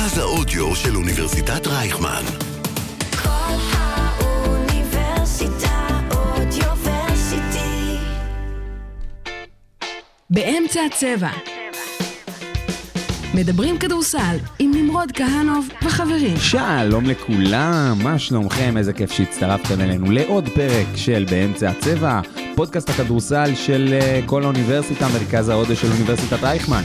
מרכז האודיו של אוניברסיטת רייכמן. כל האוניברסיטה אודיוורסיטי. באמצע הצבע. מדברים כדורסל עם נמרוד כהנוב וחברים. שלום לכולם, מה שלומכם? איזה כיף שהצטרפתם אלינו לעוד פרק של באמצע הצבע, פודקאסט הכדורסל של אה, כל האוניברסיטה, מרכז ההודו של אוניברסיטת רייכמן.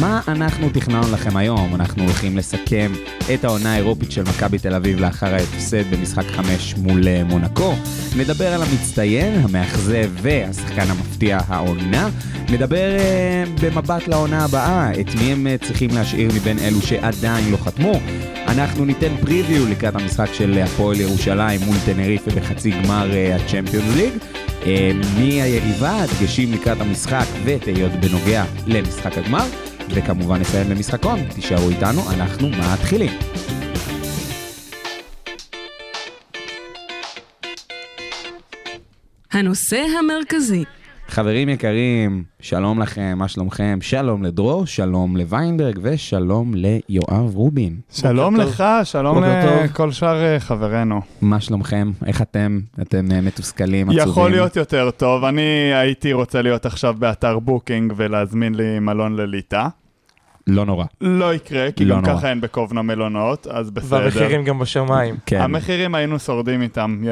מה אנחנו תכננו לכם היום? אנחנו הולכים לסכם את העונה האירופית של מכבי תל אביב לאחר ההפסד במשחק 5 מול אה, מונקו. נדבר על המצטיין, המאכזב והשחקן המפתיע העונה. נדבר אה, במבט לעונה הבאה, את מי הם צריכים להשאיר מבין אלו שעדיין לא חתמו. אנחנו ניתן פריוויו לקראת המשחק של הפועל ירושלים מול טנריפה בחצי גמר הצ'מפיונס ליג. אה, מי היריבה, דגשים לקראת המשחק ותהיות בנוגע למשחק הגמר. וכמובן נסיים במשחקון, תישארו איתנו, אנחנו מתחילים. הנושא המרכזי, חברים יקרים, שלום לכם, מה שלומכם? שלום לדרור, שלום לוויינברג ושלום ליואב רובין. שלום לך, שלום. לכל שאר אה, חברינו. מה שלומכם? איך אתם? אתם אה, מתוסכלים, עצובים? יכול להיות יותר טוב, אני הייתי רוצה להיות עכשיו באתר בוקינג ולהזמין לי מלון לליטא. לא נורא. לא יקרה, כי לא גם נורא. ככה אין בקובנה מלונות, אז בסדר. והמחירים גם בשמיים. כן. המחירים היינו שורדים איתם,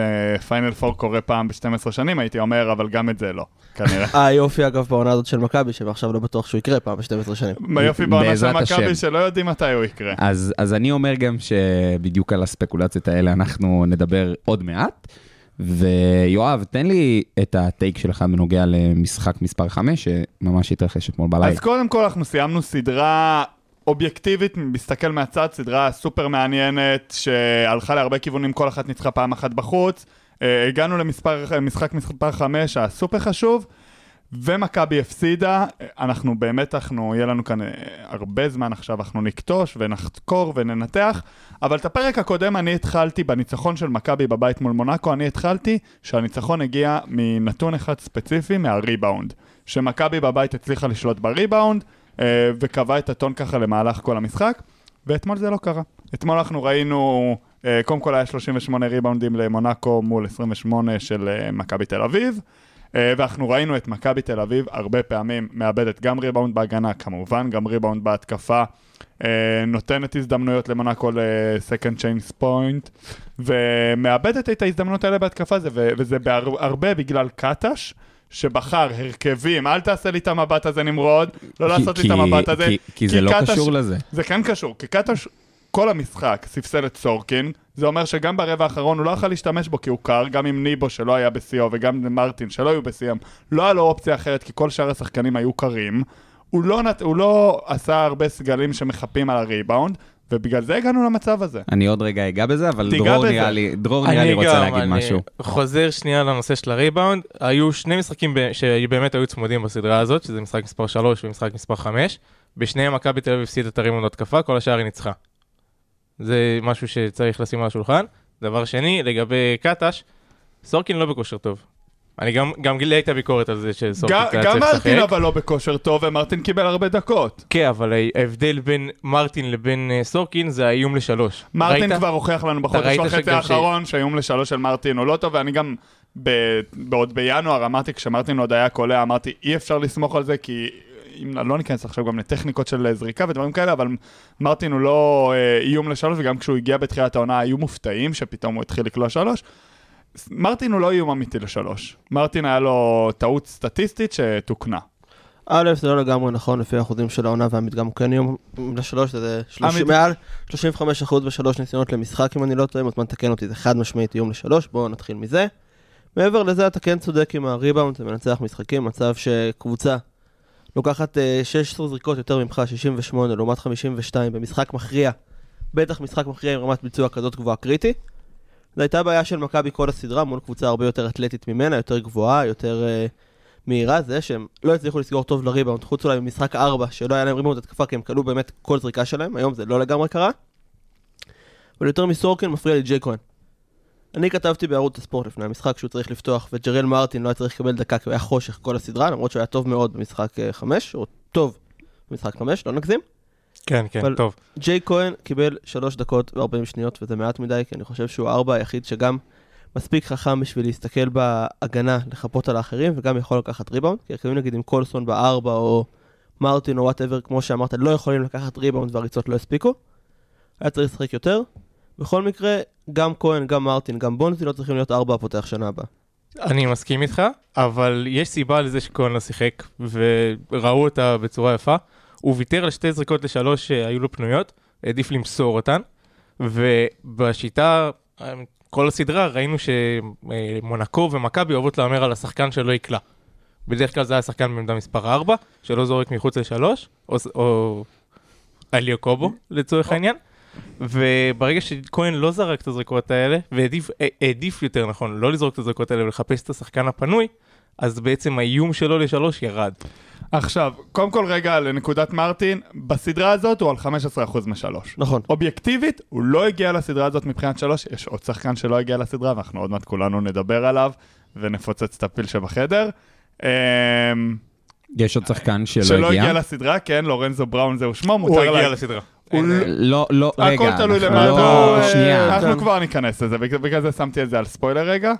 פיינל פור קורה פעם ב-12 שנים, הייתי אומר, אבל גם את זה לא, כנראה. היופי אגב בעונה הזאת של מכבי, שעכשיו לא בטוח שהוא יקרה פעם ב-12 שנים. היופי בעונה של מכבי. שלא יודעים מתי הוא יקרה. אז, אז אני אומר גם שבדיוק על הספקולציות האלה אנחנו נדבר עוד מעט. ויואב, תן לי את הטייק שלך בנוגע למשחק מספר 5, שממש התרחש אתמול בלילה. אז קודם כל אנחנו סיימנו סדרה אובייקטיבית, מסתכל מהצד, סדרה סופר מעניינת, שהלכה להרבה כיוונים, כל אחת ניצחה פעם אחת בחוץ. אה, הגענו למשחק מספר 5, הסופר חשוב, ומכבי הפסידה. אנחנו באמת, אנחנו, יהיה לנו כאן אה, הרבה זמן עכשיו, אנחנו נכתוש ונחקור וננתח, אבל את הפרק הקודם אני התחלתי בניצחון של מכבי בבית מול מונאקו, אני התחלתי שהניצחון הגיע מנתון אחד ספציפי, מהריבאונד. שמכבי בבית הצליחה לשלוט בריבאונד, אה, וקבעה את הטון ככה למהלך כל המשחק, ואתמול זה לא קרה. אתמול אנחנו ראינו, אה, קודם כל היה 38 ריבאונדים למונאקו מול 28 של אה, מכבי תל אביב, אה, ואנחנו ראינו את מכבי תל אביב הרבה פעמים מאבדת גם ריבאונד בהגנה, כמובן, גם ריבאונד בהתקפה, נותנת הזדמנויות למונאקו ל second chance point, ומאבדת את ההזדמנויות האלה בהתקפה, זה, ו- וזה בהר- הרבה בגלל קטש. שבחר הרכבים, אל תעשה לי את המבט הזה נמרוד, לא לעשות לי את המבט הזה. כי, כי זה לא קטש- קשור לזה. זה כן קשור, כי קטש כל המשחק ספסל את סורקין, זה אומר שגם ברבע האחרון הוא לא יכול להשתמש בו כי הוא קר, גם עם ניבו שלא היה בשיאו וגם מרטין שלא היו בשיאם, לא היה לו אופציה אחרת כי כל שאר השחקנים היו קרים. הוא לא, נת... הוא לא עשה הרבה סגלים שמחפים על הריבאונד, ובגלל זה הגענו למצב הזה. אני עוד רגע אגע בזה, אבל דרור בזה. נראה לי, דרור נראה לי רוצה גם, להגיד אני משהו. חוזר שנייה לנושא של הריבאונד. היו שני משחקים ב- שבאמת היו צמודים בסדרה הזאת, שזה משחק מספר 3 ומשחק מספר 5. בשניהם מכבי תל אביב הפסידה את הריבאונד התקפה, כל השאר היא ניצחה. זה משהו שצריך לשים על השולחן. דבר שני, לגבי קטש, סורקין לא בכושר טוב. אני גם, גם לי הייתה ביקורת על זה שסורקין גם, היה גם צריך מרטין לשחק. אבל לא בכושר טוב, ומרטין קיבל הרבה דקות. כן, אבל ההבדל בין מרטין לבין אה, סורקין זה האיום לשלוש. מרטין ראית? כבר הוכיח לנו בחודש וחצי שגם ש- האחרון שהאיום לשלוש של מרטין הוא לא טוב, ואני גם ב... בעוד בינואר אמרתי, כשמרטין עוד היה קולע, אמרתי אי אפשר לסמוך על זה, כי אם לא ניכנס עכשיו גם לטכניקות של זריקה ודברים כאלה, אבל מרטין הוא לא אה, איום לשלוש, וגם כשהוא הגיע בתחילת העונה היו מופתעים שפתאום הוא התחיל לקלוע שלוש. מרטין הוא לא איום אמיתי לשלוש. מרטין היה לו טעות סטטיסטית שתוקנה. א', זה לא לגמרי נכון לפי האחוזים של העונה והמדגם הוא כן יום לשלוש, זה שלושים- המד- מעל 35% בשלוש ניסיונות למשחק, אם אני לא טועה, מוזמן לתקן אותי, זה חד משמעית איום לשלוש, בואו נתחיל מזה. מעבר לזה, אתה כן צודק עם הריבאונד, זה מנצח משחקים, מצב שקבוצה לוקחת אה, 16 זריקות יותר ממך, 68 לעומת 52 במשחק מכריע, בטח משחק מכריע עם רמת ביצוע כזאת גבוהה קריטי. זו הייתה בעיה של מכבי כל הסדרה מול קבוצה הרבה יותר אתלטית ממנה, יותר גבוהה, יותר אה, מהירה, זה שהם לא הצליחו לסגור טוב לריבאונד, חוץ אולי במשחק 4, שלא היה להם ריבאונד התקפה, כי הם כלו באמת כל זריקה שלהם, היום זה לא לגמרי קרה. אבל יותר מסורקין מפריע לי ג'יי כהן. אני כתבתי בערוץ הספורט לפני המשחק שהוא צריך לפתוח, וג'רל מרטין לא היה צריך לקבל דקה כי הוא היה חושך כל הסדרה, למרות שהוא היה טוב מאוד במשחק 5, או טוב במשחק 5, לא נגזים. כן, כן, אבל- טוב. ג'ייק כהן קיבל 3 דקות ו-40 שניות, וזה מעט מדי, כי אני חושב שהוא הארבע היחיד שגם מספיק חכם בשביל להסתכל בהגנה, לחפות על האחרים, וגם יכול לקחת ריבאונד, כי הרכבים נגיד עם קולסון בארבע, או מרטין או whatever, כמו שאמרת, לא יכולים לקחת ריבאונד והריצות לא הספיקו. היה צריך לשחק יותר. בכל מקרה, גם כהן, גם מרטין, גם בונזי לא צריכים להיות ארבע הפותח שנה הבאה. אני מסכים איתך, אבל יש סיבה לזה שכהן לא שיחק, וראו אותה בצורה יפה. הוא ויתר על שתי זריקות לשלוש שהיו לו פנויות, העדיף למסור אותן, ובשיטה, כל הסדרה ראינו שמונקו ומכבי אוהבות להמר על השחקן שלא יקלע. בדרך כלל זה היה שחקן בעמדה מספר 4, שלא זורק מחוץ לשלוש, או, או אליו קובו לצורך העניין. וברגע שכהן לא זרק את הזריקות האלה, והעדיף העדיף יותר נכון לא לזרוק את הזריקות האלה ולחפש את השחקן הפנוי, אז בעצם האיום שלו לשלוש ירד. עכשיו, קודם כל רגע לנקודת מרטין, בסדרה הזאת הוא על 15% משלוש. נכון. אובייקטיבית, הוא לא הגיע לסדרה הזאת מבחינת שלוש, יש עוד שחקן שלא הגיע לסדרה, ואנחנו עוד מעט כולנו נדבר עליו, ונפוצץ את הפיל שבחדר. אמ, יש עוד שחקן שלא שלא הגיע? הגיע לסדרה, כן, לורנזו בראון זהו שמו, הוא מותר הגיע לה... לסדרה. הוא לא, לא, רגע. הכל תלוי אנחנו למה לא- אתה... שנייה. אנחנו כן. כבר ניכנס לזה, בגלל בגלל זה שמתי את זה על ספוילר רגע.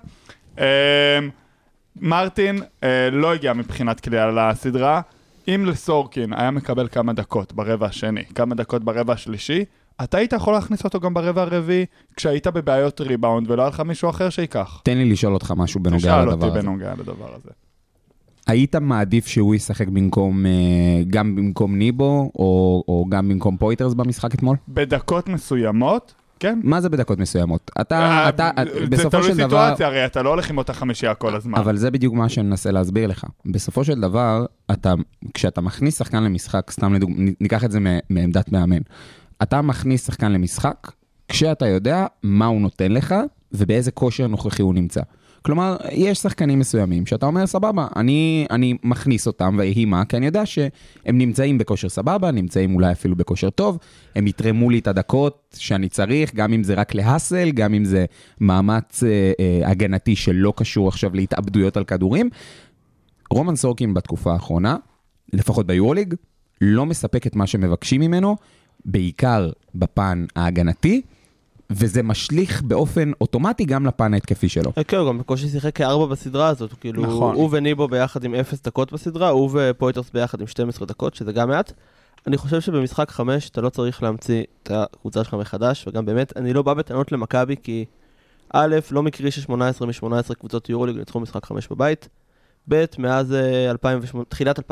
מרטין אה, לא הגיע מבחינת קליעה לסדרה. אם לסורקין היה מקבל כמה דקות ברבע השני, כמה דקות ברבע השלישי, אתה היית יכול להכניס אותו גם ברבע הרביעי, כשהיית בבעיות ריבאונד ולא היה לך מישהו אחר שייקח. תן לי לשאול אותך משהו בנוגע תשאל לדבר אותי הזה. בנוגע לדבר הזה. היית מעדיף שהוא ישחק במקום, אה, גם במקום ניבו, או, או גם במקום פויטרס במשחק אתמול? בדקות מסוימות, כן. מה זה בדקות מסוימות? אתה, אה, אתה, זה בסופו תלוי של דבר... סיטואציה, הרי אתה לא הולך עם אותה חמישייה כל הזמן. אבל זה בדיוק מה שאני מנסה להסביר לך. בסופו של דבר, אתה, כשאתה מכניס שחקן למשחק, סתם לדוגמה, ניקח את זה מעמדת מאמן. אתה מכניס שחקן למשחק, כשאתה יודע מה הוא נותן לך ובאיזה כושר נוכחי הוא נמצא. כלומר, יש שחקנים מסוימים שאתה אומר, סבבה, אני, אני מכניס אותם, ויהי מה, כי אני יודע שהם נמצאים בכושר סבבה, נמצאים אולי אפילו בכושר טוב, הם יתרמו לי את הדקות שאני צריך, גם אם זה רק להאסל, גם אם זה מאמץ אה, אה, הגנתי שלא קשור עכשיו להתאבדויות על כדורים. רומן סורקין בתקופה האחרונה, לפחות ביורוליג, לא מספק את מה שמבקשים ממנו, בעיקר בפן ההגנתי, וזה משליך באופן אוטומטי גם לפן ההתקפי שלו. אה, כן, הוא גם בקושי שיחק כארבע בסדרה הזאת, כאילו, נכון. הוא וניבו ביחד עם אפס דקות בסדרה, הוא ופויטרס ביחד עם 12 דקות, שזה גם מעט. אני חושב שבמשחק חמש אתה לא צריך להמציא את הקבוצה שלך מחדש, וגם באמת, אני לא בא בטענות למכבי, כי א', לא מקרי ש-18 מ-18 קבוצות יורוליג ניצחו משחק חמש בבית, ב', מאז אה, 2008, תחילת 2018-2019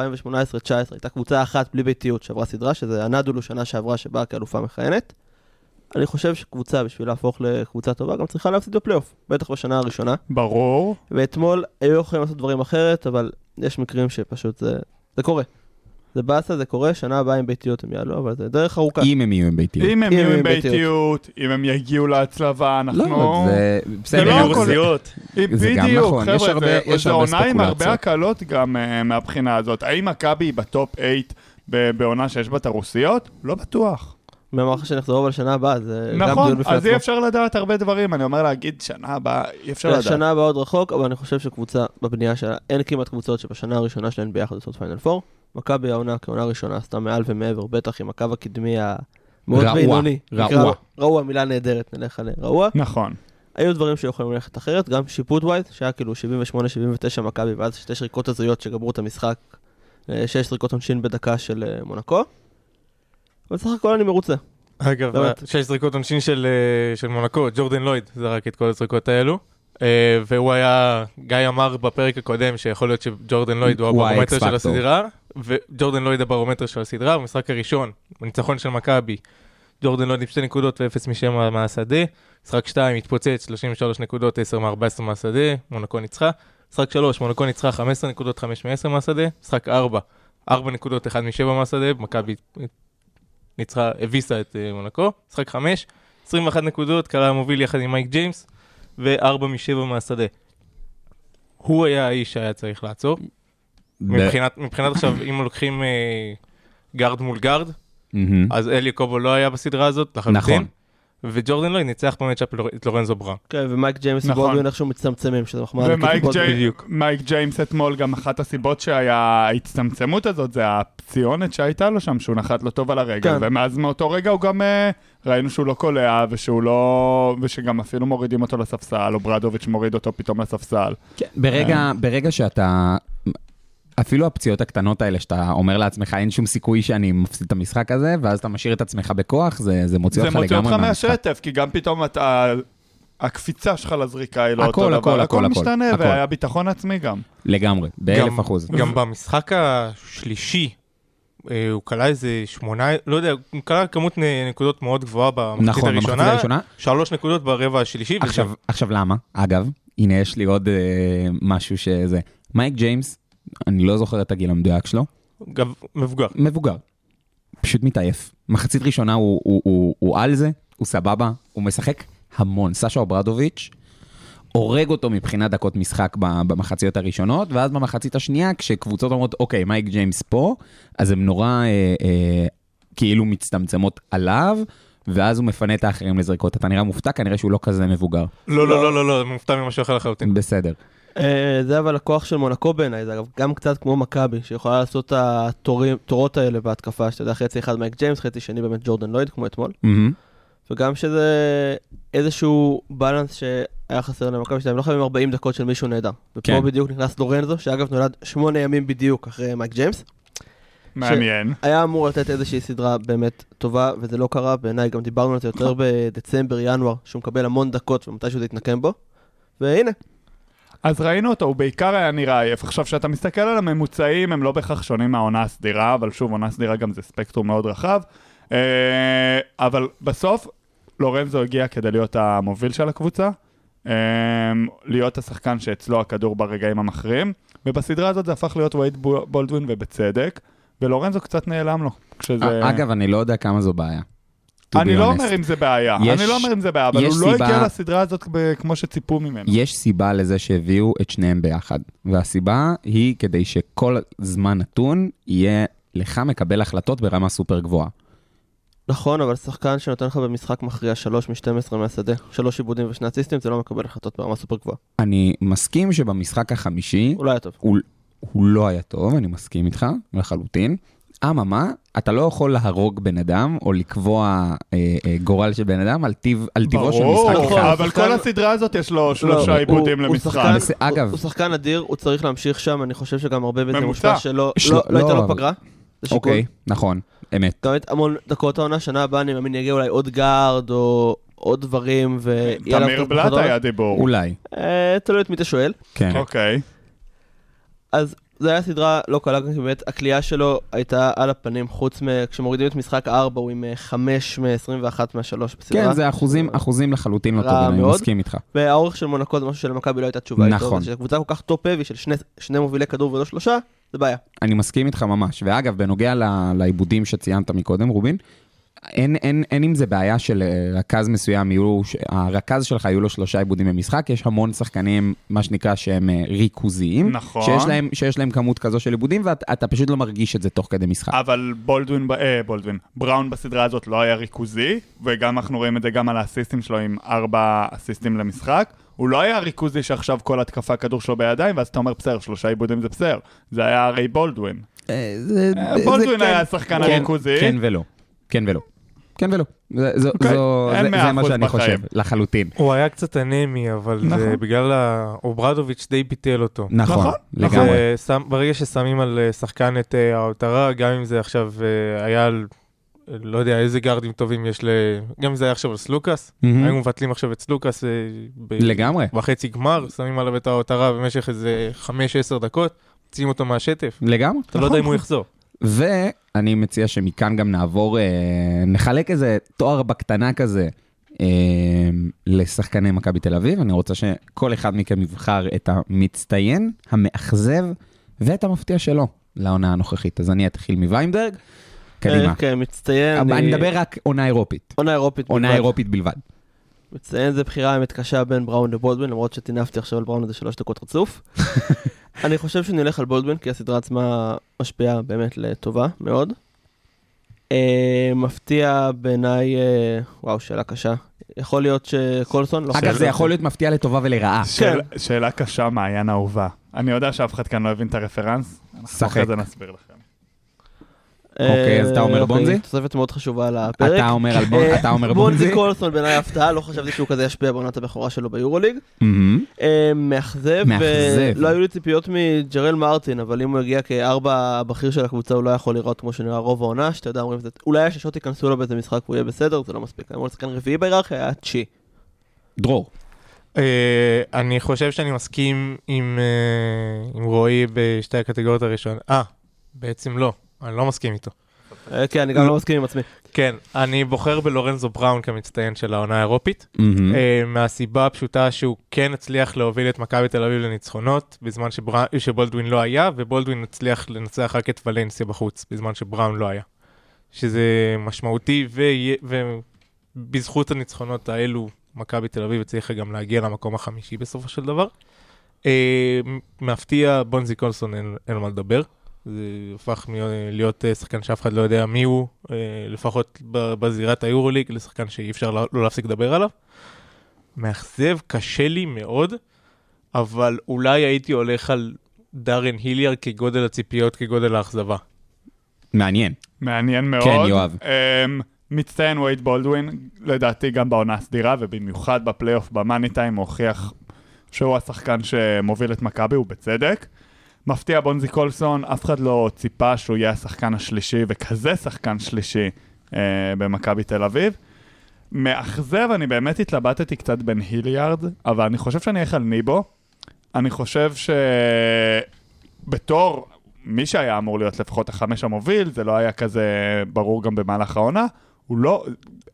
הייתה קבוצה אחת בלי ביתיות שעברה סדרה, שזה הנדולו שנה שעברה שבאה כאלופה מכהנת. אני חושב שקבוצה, בשביל להפוך לקבוצה טובה, גם צריכה להפסיד בפלייאוף, בטח בשנה הראשונה. ברור. ואתמול היו יכולים לעשות דברים אחרת, אבל יש מקרים שפשוט זה, זה קורה. זה באסה, זה קורה, שנה הבאה עם ביתיות הם יעלו, אבל זה דרך ארוכה. אם הם יהיו עם ביתיות. אם הם יהיו עם ביתיות. אם הם יגיעו להצלבה, אנחנו... לא, זה בסדר. לא זה- הכל-. זה גם בדיוק, נכון, יש חבר'ה, הרבה- זה- עונה עם הרבה. הקלות גם אה, מהבחינה הזאת. האם מכבי היא בטופ 8 ב- בעונה שיש בה את הרוסיות? לא בטוח. מי אמר לך שנחזור אבל שנה הבאה, זה גם נכון, דיון בפני אז אי עצמו. אפשר לדעת הרבה דברים. אני אומר להגיד שנה הבאה, אי אפשר לדעת. השנה הבאה עוד רחוק, אבל אני חושב שקבוצה בבנייה שלה, אין כמעט קבוצות שבשנה הראשונה שלהן ביחד עושות פיינל פור. מכבי העונה כעונה ראשונה עשתה מעל ומעבר, בטח עם הקו הקדמי המאוד בינוני. רעוע. רעוע, מילה נהדרת, נלך על רעוע. נכון. היו דברים שיכולים ללכת אחרת, גם שיפוט wise, שהיה כאילו 78-79 מכבי, ואז שתי שריקות הזויות שגמרו את המשחק, אה, שש זריקות עונשין בדקה של אה, מונקו. אבל בסך הכל אני מרוצה. אגב, באמת. שש זריקות עונשין של, אה, של מונקו, ג'ורדן לויד זרק את כל הזריקות האלו. אה, והוא היה, גיא אמר בפרק הקודם שיכול להיות שג'ורדן לויד הוא הברומטר של. הסדרה, וג'ורדן לויד הברומטר של הסדרה, במשחק הראשון, בניצחון של מכבי, ג'ורדן לויד עם שתי נקודות ואפס משם מהשדה, משחק 2 התפוצץ, 33 נקודות, 10 מ-14 מהשדה, מונקו ניצחה, משחק 3, מונקו ניצחה 15 נקודות, 5 מ-10 מהשדה, משחק 4, 4 נקודות, 1 מ-7 מהשדה, מכבי ניצחה, הביסה את אה, מונקו, משחק 5, 21 נקודות, קלה מוביל יחד עם מייק ג'יימס, ו-4 מ-7 מהשדה. הוא היה האיש שהיה צריך לעצור. מבחינת, מבחינת עכשיו, אם לוקחים אה, גארד מול גארד. אז אלי אוקובו לא היה בסדרה הזאת לחלוטין. נכון. וג'ורדן לויד ניצח ב matchup את לורנזו בראון. כן, ומייק ג'יימס נכון. ובולדווין איכשהו מצטמצמים, שזה מחמאה. ומייק בדיוק. מייק ג'יימס אתמול, גם אחת הסיבות שהיה ההצטמצמות הזאת, זה הפציונת שהייתה לו שם, שהוא נחת לו טוב על הרגל, כן. ומאז מאותו רגע הוא גם, אה, ראינו שהוא לא קולע, ושהוא לא... ושגם אפילו מורידים אותו לספסל, או ברדוביץ' מוריד אותו פתאום לספסל. כן, ברגע, ברגע שאתה... אפילו הפציעות הקטנות האלה, שאתה אומר לעצמך, אין שום סיכוי שאני מפסיד את המשחק הזה, ואז אתה משאיר את עצמך בכוח, זה, זה מוציא זה אותך מוציא לגמרי אותך מהמשחק. מהשטף, כי גם פתאום אתה... הקפיצה שלך לזריקה היא לא הכל, אותו הכל, דבר, הכל, הכל הכל, משתנה, הכל. והיה ביטחון עצמי גם. לגמרי, באלף גם- אחוז. גם במשחק השלישי, אה, הוא כלה איזה שמונה, לא יודע, הוא כלה כמות נקודות מאוד גבוהה במחצית נכון, במחצית הראשונה, הראשונה. שלוש נקודות ברבע השלישי, וזה- עכשיו, עכשיו למה? אגב, הנה יש לי עוד אה, משהו שזה. מייק ג'יימס, אני לא זוכר את הגיל המדויק שלו, גב- מבוגר. מבוגר. פשוט מתעייף. מחצית ראשונה הוא, הוא, הוא, הוא על זה, הוא סבבה, הוא משחק המון. סשה אוברדוביץ' הורג אותו מבחינת דקות משחק במחציות הראשונות, ואז במחצית השנייה, כשקבוצות אומרות, אוקיי, מייק ג'יימס פה, אז הן נורא אה, אה, כאילו מצטמצמות עליו, ואז הוא מפנה את האחרים לזריקות. אתה נראה מופתע, כנראה שהוא לא כזה מבוגר. לא, לא, לא, לא, לא, מופתע ממשהו אחר לחלוטין. בסדר. אה, זה אבל הכוח של מונקו בעיניי, זה אגב גם קצת כמו מכבי, שיכולה לעשות את התורות האלה בהתקפה, שאתה יודע, חצי אחד מייק ג'יימס, חצי שני באמת ג'ורדן לויד, כמו אתמול. וגם שזה איזשהו בלנס שהיה חסר למכבי שלהם, לא חייבים 40 דקות של מישהו נהדר. ופה כן. בדיוק נכנס לורנזו, שאגב נולד שמונה ימים בדיוק אחרי מייק ג'יימס. מעניין. היה אמור לתת איזושהי סדרה באמת טובה, וזה לא קרה, בעיניי גם דיברנו על זה יותר בדצמבר, ינואר, שהוא מקבל המון דקות ומתישהו זה יתנקם בו. והנה, אז ראינו אותו, הוא בעיקר היה נראה עייף. עכשיו, כשאתה מסתכל על הממוצעים, הם לא בהכרח שונים מהעונה הסדירה, אבל שוב, עונה סדירה גם זה ספקטרום מאוד רחב. אה, אבל בסוף, לורנזו הגיע כדי להיות המוביל של הקבוצה, אה, להיות השחקן שאצלו הכדור ברגעים המכריעים, ובסדרה הזאת זה הפך להיות וייד בו- בולדווין ובצדק, ולורנזו קצת נעלם לו. כשזה... אגב, אני לא יודע כמה זו בעיה. To אני be לא honest. אומר אם זה בעיה, יש- אני לא אומר אם זה בעיה, אבל הוא לא סיבה- הגיע לסדרה הזאת כמו שציפו ממנו. יש סיבה לזה שהביאו את שניהם ביחד, והסיבה היא כדי שכל זמן נתון יהיה לך מקבל החלטות ברמה סופר גבוהה. נכון, אבל שחקן שנותן לך במשחק מכריע 3 מ-12 מהשדה, 3 עיבודים ושני אסיסטים, זה לא מקבל החלטות ברמה סופר גבוהה. אני מסכים שבמשחק החמישי הוא לא היה טוב. הוא, הוא לא היה טוב, אני מסכים איתך לחלוטין. אממה, אתה לא יכול להרוג בן אדם או לקבוע אה, אה, גורל של בן אדם על, טיב, על טיבו של ברור, משחק נכון, אחד. אבל שחקן- כל הסדרה הזאת יש לו לא, שלושה הוא- עיבודים הוא למשחק. שחקן- אגב- הוא שחקן אדיר, הוא צריך להמשיך שם, אני חושב שגם הרבה בזה. מושפע שלא של- לא- לא הייתה לא, לו אבל- פגרה. אוקיי, נכון, אמת. גם את המון דקות העונה, שנה הבאה אני מאמין יגיע אולי עוד גארד או עוד דברים, ויהיה לו תמיר בלאט היה. דיבור. אולי, אה, תלוי את מי אתה שואל. כן. אוקיי. אז זו הייתה סדרה לא קלה, כי באמת הקליעה שלו הייתה על הפנים, חוץ מ... כשמורידים את משחק 4 הוא עם 5 מ-21 מה-3 בסדרה. כן, זה אחוזים, אחוזים לחלוטין לא טובים, אני. מסכים איתך. והאורך של מונקו זה משהו שלמכבי לא הייתה תשובה איתו. נכון. אז כשקבוצה כל כך top-heavy של שני, שני מובילי כדור ולא שלושה, זה בעיה. אני מסכים איתך ממש. ואגב, בנוגע לעיבודים שציינת מקודם, רובין, אין, אין, אין עם זה בעיה של אה, רכז מסוים, יהיו, הרכז שלך יהיו לו שלושה עיבודים במשחק, יש המון שחקנים, מה שנקרא, שהם אה, ריכוזיים, נכון. שיש להם, שיש להם כמות כזו של עיבודים, ואתה פשוט לא מרגיש את זה תוך כדי משחק. אבל בולדווין, אה, בולדווין, בראון בסדרה הזאת לא היה ריכוזי, וגם אנחנו רואים את זה גם על האסיסטים שלו עם ארבע אסיסטים למשחק. הוא לא היה ריכוזי שעכשיו כל התקפה כדור שלו בידיים, ואז אתה אומר בסדר, שלושה עיבודים זה בסדר. זה היה הרי בולדווין. אה, זה- אה, זה בולדווין כן- היה השחקן כן, הריכוזי. כן ולא. כן ולא. כן ולא. זה, זו, אוקיי, זו, אין זה, זה מה שאני בחיים. חושב, לחלוטין. הוא היה קצת אנמי, אבל זה נכון. בגלל ה... אוברדוביץ' די ביטל אותו. נכון, נכון, לגמרי. זה שם- ברגע ששמים על אה, שחקן את אה, ההותרה, גם אם זה עכשיו אה, היה על... אה, לא יודע איזה גארדים טובים יש ל... גם אם זה היה עכשיו על סלוקאס, מהמם. היו מבטלים עכשיו את סלוקאס אה, ב- לגמרי, בחצי גמר, שמים עליו את ההותרה במשך איזה 5-10 דקות, מוציאים אותו מהשטף. לגמרי. אתה לא יודע אם הוא יחזור. ואני מציע שמכאן גם נעבור, אה, נחלק איזה תואר בקטנה כזה אה, לשחקני מכבי תל אביב. אני רוצה שכל אחד מכם יבחר את המצטיין, המאכזב ואת המפתיע שלו לעונה הנוכחית. אז אני אתחיל מוויינברג, קדימה. אה, כן, מצטיין. אני מדבר רק עונה אירופית, עונה אירופית. עונה בלבד. אירופית בלבד. מצטיין זה בחירה האמת קשה בין בראון לבולדווין, למרות שטינפתי עכשיו על בראון איזה שלוש דקות רצוף. אני חושב שאני הולך על בולדווין, כי הסדרה עצמה משפיעה באמת לטובה מאוד. אה, מפתיע בעיניי, אה, וואו, שאלה קשה. יכול להיות שקולסון, לא אגב. זה יכול להיות מפתיע לטובה ולרעה. שאל- שאלה קשה, מעיין אהובה. אני יודע שאף אחד כאן לא הבין את הרפרנס. אנחנו שחק. אחרי זה נסביר לכם. אוקיי, אז אתה אומר אוקיי, בונזי? תוספת מאוד חשובה לפרק. אתה אומר על בונ- אה, אתה אומר בונזי בונזי? קולסון בעיניי הפתעה, לא חשבתי שהוא כזה ישפיע בעונת הבכורה שלו ביורוליג. אה, מאכזב, מאכזב. ולא היו לי ציפיות מג'רל מרטין, אבל אם הוא יגיע כארבע הבכיר של הקבוצה, הוא לא יכול לראות כמו שנראה רוב העונה, שאתה יודע, אומרים, "זה- אולי הששות ייכנסו לו באיזה משחק והוא יהיה בסדר, זה לא מספיק. אמור לשחקן רביעי בהיררכיה, היה תשיעי. דרור. אה, אני חושב שאני מסכים עם רועי בשתי הקטגוריות הראשונות. אה, בעצם לא, אני לא מסכים איתו. אה, כן, אני גם לא מסכים עם עצמי. כן, אני בוחר בלורנזו בראון כמצטיין של העונה האירופית. אה, מהסיבה הפשוטה שהוא כן הצליח להוביל את מכבי תל אביב לניצחונות בזמן. שבולדווין לא היה, ובולדווין הצליח לנצח רק את ולנסיה בחוץ בזמן שבראון לא היה. שזה משמעותי. ובזכות הניצחונות האלו, מכבי תל אביב הצליחה גם להגיע למקום החמישי בסופו של דבר. אה, מפתיע, בונזי קולסון אין, אין מה לדבר. זה הפך להיות אה, שחקן שאף אחד לא יודע מי הוא, אה, לפחות ב- בזירת היורוליג, לשחקן שאי אפשר לא לא להפסיק לדבר עליו. מאכזב, קשה לי מאוד, אבל אולי הייתי הולך על דארן היליאר כגודל הציפיות, כגודל האכזבה. מעניין. מעניין מאוד. כן, יואב. אמ, מצטיין וייד בולדווין, לדעתי גם בעונה הסדירה, ובמיוחד בפלייאוף במאני טיים, הוא הוכיח שהוא השחקן שמוביל את מכבי, ובצדק. מפתיע בונזי קולסון, אף אחד לא ציפה שהוא יהיה השחקן השלישי, וכזה שחקן שלישי אה, במכבי תל אביב. מאכזב, אני באמת התלבטתי קצת בין היליארד, אבל אני חושב שאני אלך על ניבו. אני חושב שבתור מי שהיה אמור להיות לפחות החמש המוביל, זה לא היה כזה ברור גם במהלך העונה. הוא לא,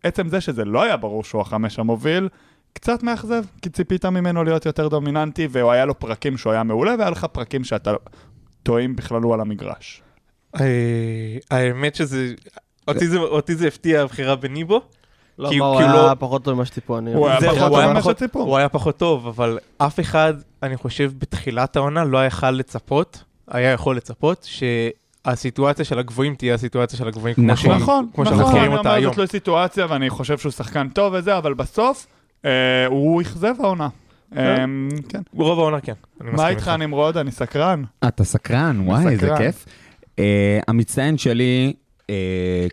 עצם זה שזה לא היה ברור שהוא החמש המוביל, קצת מאכזב, כי ציפית ממנו להיות יותר דומיננטי, והיה לו פרקים שהוא היה מעולה, והיה לך פרקים שאתה טועים בכלל הוא על המגרש. אה, האמת שזה, אותי זה- הפתיע הבחירה בניבו. לא, כי- מה, הוא הוא היה לא- פחות טוב ממה שציפו. אני- הוא היה פחות הוא טוב היה ממה פחות- שציפו. הוא היה פחות טוב, אבל אף אחד, אני חושב, בתחילת העונה לא יכל לצפות, היה יכול לצפות, שהסיטואציה של הגבוהים תהיה הסיטואציה של הגבוהים, כמו נכון. שהיא- נכון, כמו נכון, שאנחנו מכירים אני אותה אומר, היום. זאת לא סיטואציה, ואני חושב שהוא שחקן טוב וזה, אבל בסוף, הוא אכזב העונה. אה, כן. רוב העונה כן, אני מה איתך נמרוד? אני סקרן. אתה סקרן, וואי, איזה. כיף. Uh, המצטיין שלי,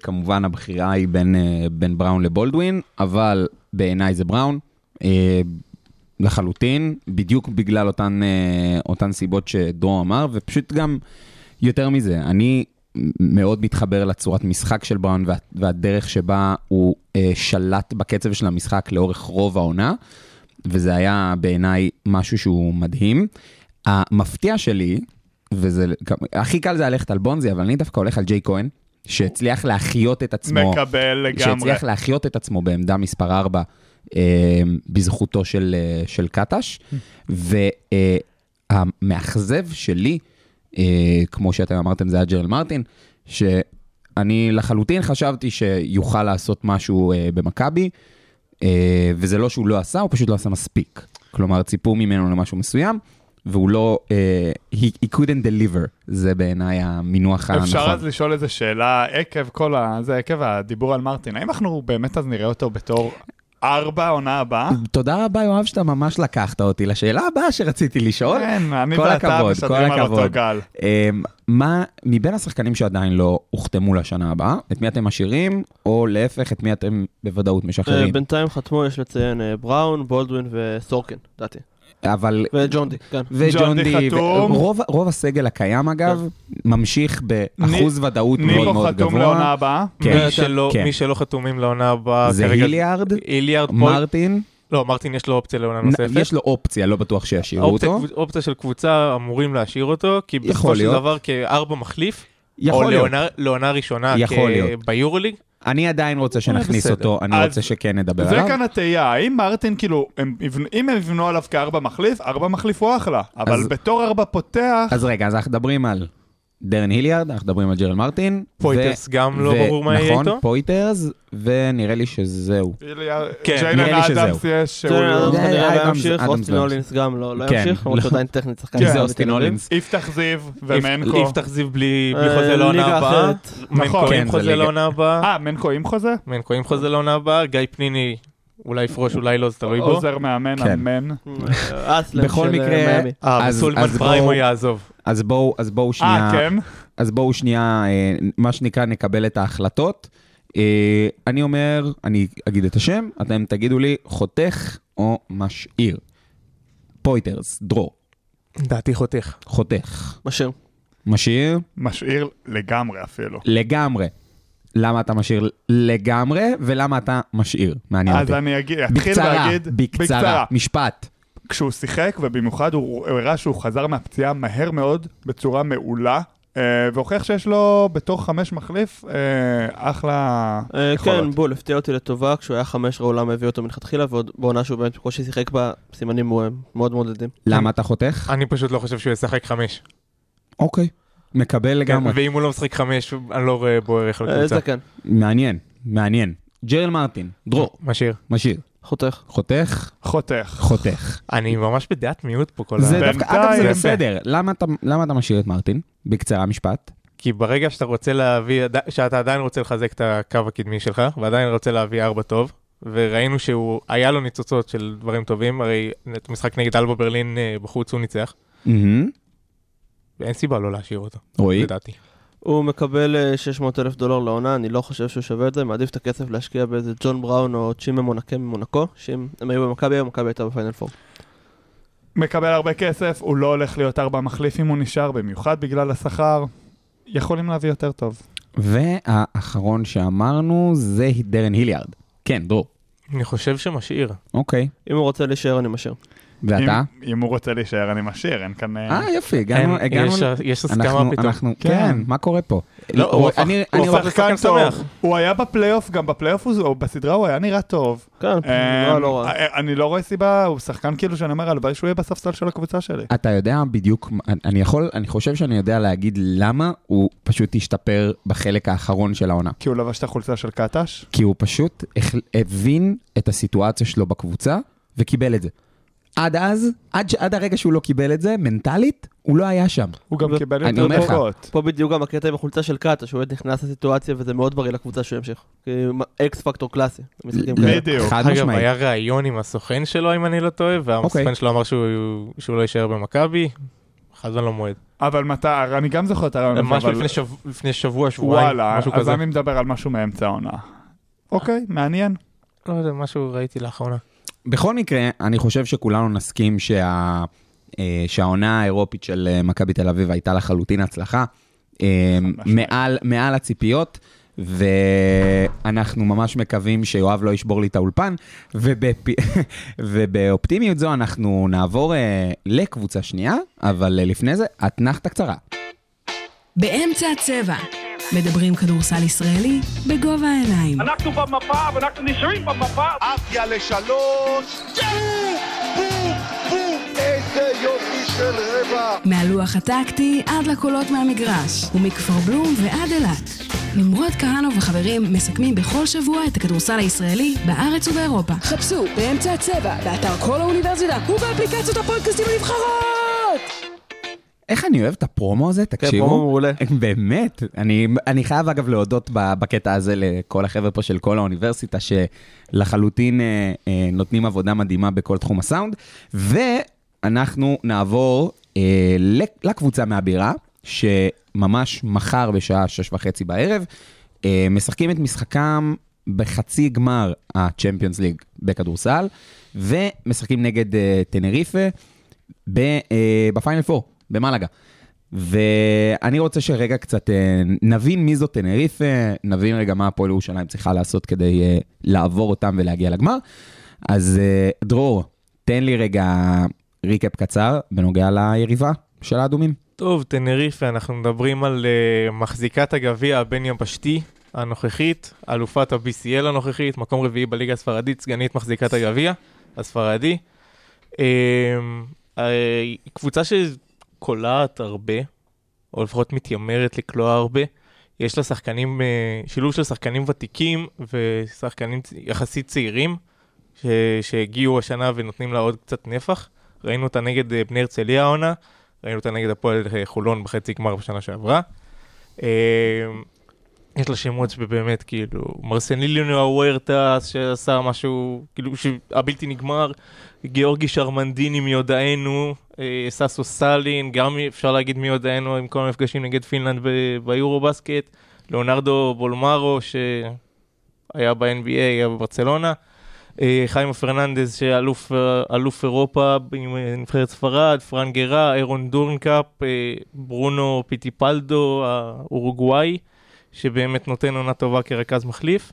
כמובן הבחירה היא בין, uh, בין בראון לבולדווין, אבל בעיניי זה בראון, uh, לחלוטין, בדיוק בגלל אותן, אותן סיבות שדרור אמר, ופשוט גם יותר מזה, אני מאוד מתחבר לצורת משחק של בראון וה, והדרך שבה הוא uh, שלט בקצב של המשחק לאורך רוב העונה, וזה היה בעיניי משהו שהוא מדהים. המפתיע שלי, וזה, הכי קל זה ללכת על בונזי, אבל אני דווקא הולך על ג'יי כהן, שהצליח להחיות את עצמו, מקבל לגמרי. שהצליח להחיות את עצמו בעמדה מספר 4 אה, בזכותו של, אה, של קטש, והמאכזב שלי, אה, כמו שאתם אמרתם, זה היה ג'רל מרטין, שאני לחלוטין חשבתי שיוכל לעשות משהו אה, במכבי, אה, וזה לא שהוא לא עשה, הוא פשוט לא עשה מספיק. כלומר, ציפו ממנו למשהו מסוים, והוא לא, אה, he, he couldn't deliver, זה בעיניי המינוח הנכון. אפשר אז לשאול איזה שאלה עקב כל ה... זה עקב הדיבור על מרטין. האם אנחנו באמת אז נראה אותו בתור ארבע עונה הבאה? תודה רבה, יואב, שאתה ממש לקחת אותי לשאלה הבאה שרציתי לשאול. כן, אני כל ואתה כל על אותו. גל. אמ, מה, מבין השחקנים שעדיין לא הוחתמו לשנה הבאה, את מי אתם משאירים, או להפך, את מי אתם בוודאות אה, משחררים? בינתיים חתמו, יש לציין, אה, בראון, בולדווין וסורקין, לדעתי. אבל... וג'ון די, כן. ג'ון וג'ון די די, חתום. רוב, רוב הסגל הקיים אגב, ממשיך באחוז ודאות מאוד ניבו מאוד חתום לעונה גבוה. הבאה? כן, מי שלא- כן. מי שלא חתומים לעונה הבאה זה כרגע... היליארד, היליארד, פול- מרטין, לא, מרטין יש לו אופציה לעונה נוספת. יש לו אופציה, לא בטוח שישאירו אופציה- אותו. אופציה של קבוצה אמורים להשאיר אותו, כי בסופו של. דבר כארבע מחליף, יכול או להיות. לעונה- לעונה ראשונה יכול כ- להיות. ביורוליג, אני עדיין רוצה שנכניס בסדר. אותו, אני רוצה שכן נדבר זה עליו. כאן התהייה, האם מרטין כאילו, אם הם יבנו עליו כארבע מחליף, ארבע מחליף הוא אחלה, אבל בתור ארבע פותח, אז רגע, אז אנחנו מדברים על דרן היליארד, אנחנו מדברים על ג'רל מרטין. פויטרס ו- גם לא ו- ברור מה יהיה נכון, איתו. פויטרס, ונראה לי שזהו. כן, נראה לי אדמס שזהו. ג'יילן אדמס זה כנראה לא אדמס- ימשיך, אדמס אוסטין לא הולינס גם לא לא כן, ימשיך, למרות לא. שעדיין טכנית שחקן כן, זה אוסטין. הולינס. יפתח זיו ומנקו. יפתח זיו בלי בלי אה, חוזה לעונה הבאה. נכון. מנקו כן, עם זה חוזה. לעונה הבאה. אה, מנקו עם חוזה? מנקו עם חוזה לעונה הבאה. גיא פניני אולי יפרוש, אולי לא, זה תלוי בו. עוזר מאמן, כן. אמן. בכל של, מקרה, אה, מיאמי. אה, הוא יעזוב. אז בואו, אז בואו שנייה, אה, כן? אז בואו שנייה, אה, מה שנקרא, נקבל את ההחלטות. אה, אני אומר, אני אגיד את השם, אתם תגידו לי חותך או משאיר. פויטרס, דרור, דעתי חותך. חותך. משאיר. משאיר משאיר לגמרי אפילו. לגמרי. למה אתה משאיר לגמרי, ולמה אתה משאיר? מעניין אז אותי. אני אגיד, אתחיל בקצרה, ואגיד, בקצרה, משפט. כשהוא שיחק, ובמיוחד הוא הראה שהוא חזר מהפציעה מהר מאוד, בצורה מעולה, אה, והוכיח שיש לו בתור חמש מחליף אה, אחלה אה, יכולות. כן, בול, הפתיע אותי לטובה, כשהוא היה חמש העולם הביא אותו מלכתחילה, ועוד בעונה שהוא באמת בקושי שיחק בה, סימנים מאוד מעודדים. למה אתה חותך? אני פשוט לא חושב שהוא ישחק חמש. אוקיי. מקבל לגמרי. ואם הוא לא משחק חמש, אני לא רואה בו ערך אה, לקבוצה. זה כן, מעניין, מעניין. ג'רל מרטין, דרור, משאיר. משאיר. חותך. חותך, חותך. חותך. אני ממש בדעת מיעוט פה כל זה ה... דווקא, אגב, זה בסדר. למה אתה- למה אתה משאיר את מרטין? בקצרה, משפט. כי ברגע שאתה רוצה להביא, שאתה עדיין רוצה לחזק את הקו הקדמי שלך, ועדיין רוצה להביא ארבע טוב, וראינו שהוא, היה לו ניצוצות של דברים טובים, הרי את המשחק נגד אלבה ברלין אה, בחוץ הוא ניצח, מהמם. ואין סיבה לא להשאיר אותו, רועי? לדעתי. הוא מקבל אה, 600 אלף דולר לעונה, אני לא חושב שהוא שווה את זה, מעדיף את הכסף להשקיע באיזה ג'ון בראון או צ'ימה מונקה ממונקו, שאם הם היו במכבי, היום מכבי הייתה בפיינל פור. מקבל הרבה כסף, הוא לא הולך להיות ארבע מחליף אם הוא נשאר, במיוחד בגלל השכר. יכולים להביא יותר טוב. והאחרון שאמרנו זה דרן היליארד. כן, דרור. אני חושב שמשאיר. אוקיי. אם הוא רוצה להישאר, אני משאיר. ואתה? אם, אם הוא רוצה להישאר, אני משאיר, אין כאן... אה, אה, יופי, הגענו... אין, הגענו יש- יש הסכמה אנחנו- פתאום. אנחנו, כן. כן, מה קורה פה? לא, הוא הפך- אני- הוא אני הפך לשחקן טוב. שמח. הוא היה בפלייאוף, גם בפלייאוף הוא, או בסדרה הוא היה נראה טוב. כן, אה, לא, לא רע. אה, אני לא רואה סיבה, הוא שחקן כאילו שאני אומר, הלוואי שהוא יהיה בספסל של הקבוצה שלי. אתה יודע בדיוק, אני יכול, אני חושב שאני יודע להגיד למה הוא פשוט השתפר בחלק האחרון של העונה. כי הוא לבש את החולצה של קטש. כי הוא פשוט הבין את הסיטואציה שלו בקבוצה וקיבל את זה. עד אז, עד, ש- עד הרגע שהוא לא קיבל את זה, מנטלית, הוא לא היה שם. הוא גם קיבל אני אומר יותר לך. דקות. פה בדיוק גם הקטע עם החולצה של קאטה, שהוא באמת נכנס לסיטואציה וזה מאוד בריא לקבוצה שהוא ימשיך. אקס פקטור קלאסי, כאלה. בדיוק. חד אגב, משמעית. היה ראיון עם הסוכן שלו, אם אני לא טועה, והסוכן אוקיי. שלו אמר שהוא שהוא לא יישאר במכבי, חזן לא מועד. אבל מתי, אני גם זוכר את הרעיון הזה, משהו אבל לפני שבוע- לפני שבוע, שבועיים, וואלה, משהו אז כזה. אני מדבר על משהו מאמצע העונה. אוקיי, מעניין. לא יודע, משהו ראיתי לאחרונה. בכל מקרה, אני חושב שכולנו נסכים שה... אה, שהעונה האירופית של אה, מכבי תל אביב הייתה לחלוטין הצלחה. אה. מעל, מעל הציפיות, ואנחנו ממש מקווים שיואב לא ישבור לי את האולפן, ובפ... ובאופטימיות זו אנחנו נעבור לקבוצה שנייה, אבל לפני זה, אתנחתה קצרה. באמצע הצבע. מדברים כדורסל ישראלי בגובה העיניים. אנחנו במפה ואנחנו נשארים במפה. עפיה לשלוש, איזה יופי של רבע. מהלוח הטקטי עד לקולות מהמגרש, ומכפר בלום ועד אילת. נמרוד כהנוב וחברים מסכמים בכל שבוע את הכדורסל הישראלי בארץ ובאירופה. חפשו באמצע הצבע, באתר כל האוניברסיטה ובאפליקציות הפודקאסטים הנבחרות! איך אני אוהב את הפרומו הזה, כן, תקשיבו. פרומו מעולה. באמת, אני, אני חייב אגב להודות בקטע הזה לכל החבר'ה פה של כל האוניברסיטה, שלחלוטין אה, אה, נותנים עבודה מדהימה בכל תחום הסאונד, ואנחנו נעבור אה, לק- לקבוצה מהבירה, שממש מחר בשעה שש וחצי בערב, אה, משחקים את משחקם בחצי גמר ה-Champions League בכדורסל, ומשחקים נגד אה, טנריפה אה, בפיינל 4, במלאגה. ואני רוצה שרגע קצת אה, נבין מי זאת טנריפה, נבין רגע מה הפועל ירושלים צריכה לעשות כדי אה, לעבור אותם ולהגיע לגמר. אז אה, דרור, תן לי רגע ריקאפ קצר בנוגע ליריבה של האדומים. טוב, טנריפה, אנחנו מדברים על מחזיקת הגביע הבין-יבשתי הנוכחית, אלופת ה-BCL הנוכחית, מקום רביעי בליגה הספרדית, סגנית מחזיקת הגביע הספרדי. קבוצה שקולעת הרבה, או לפחות מתיימרת לקלוע הרבה. יש לה שחקנים, אה, שילוב של שחקנים ותיקים ושחקנים יחסית צעירים, ש- שהגיעו השנה ונותנים לה עוד קצת נפח. ראינו אותה נגד אה, בני הרצליה העונה, ראינו אותה נגד הפועל אה, חולון בחצי גמר בשנה שעברה. יש לה שמות שבאמת, כאילו, מרסניליונו הוורטס שעשה משהו, כאילו, הבלתי נגמר, גיאורגי שרמדיני מיודענו, אה, סאסו סאלין, גם אפשר להגיד מיודענו עם כל המפגשים נגד פינלנד ביורובאסקט, ליאונרדו בולמרו שהיה ב-NBA, היה בברצלונה, אה, חיימה פרננדז שאלוף אלוף אירופה עם אה, נבחרת ספרד, פרן גרה, אירון דורנקאמפ, ברונו פיטיפאלדו האורוגוואי, שבאמת נותן עונה טובה כרכז מחליף.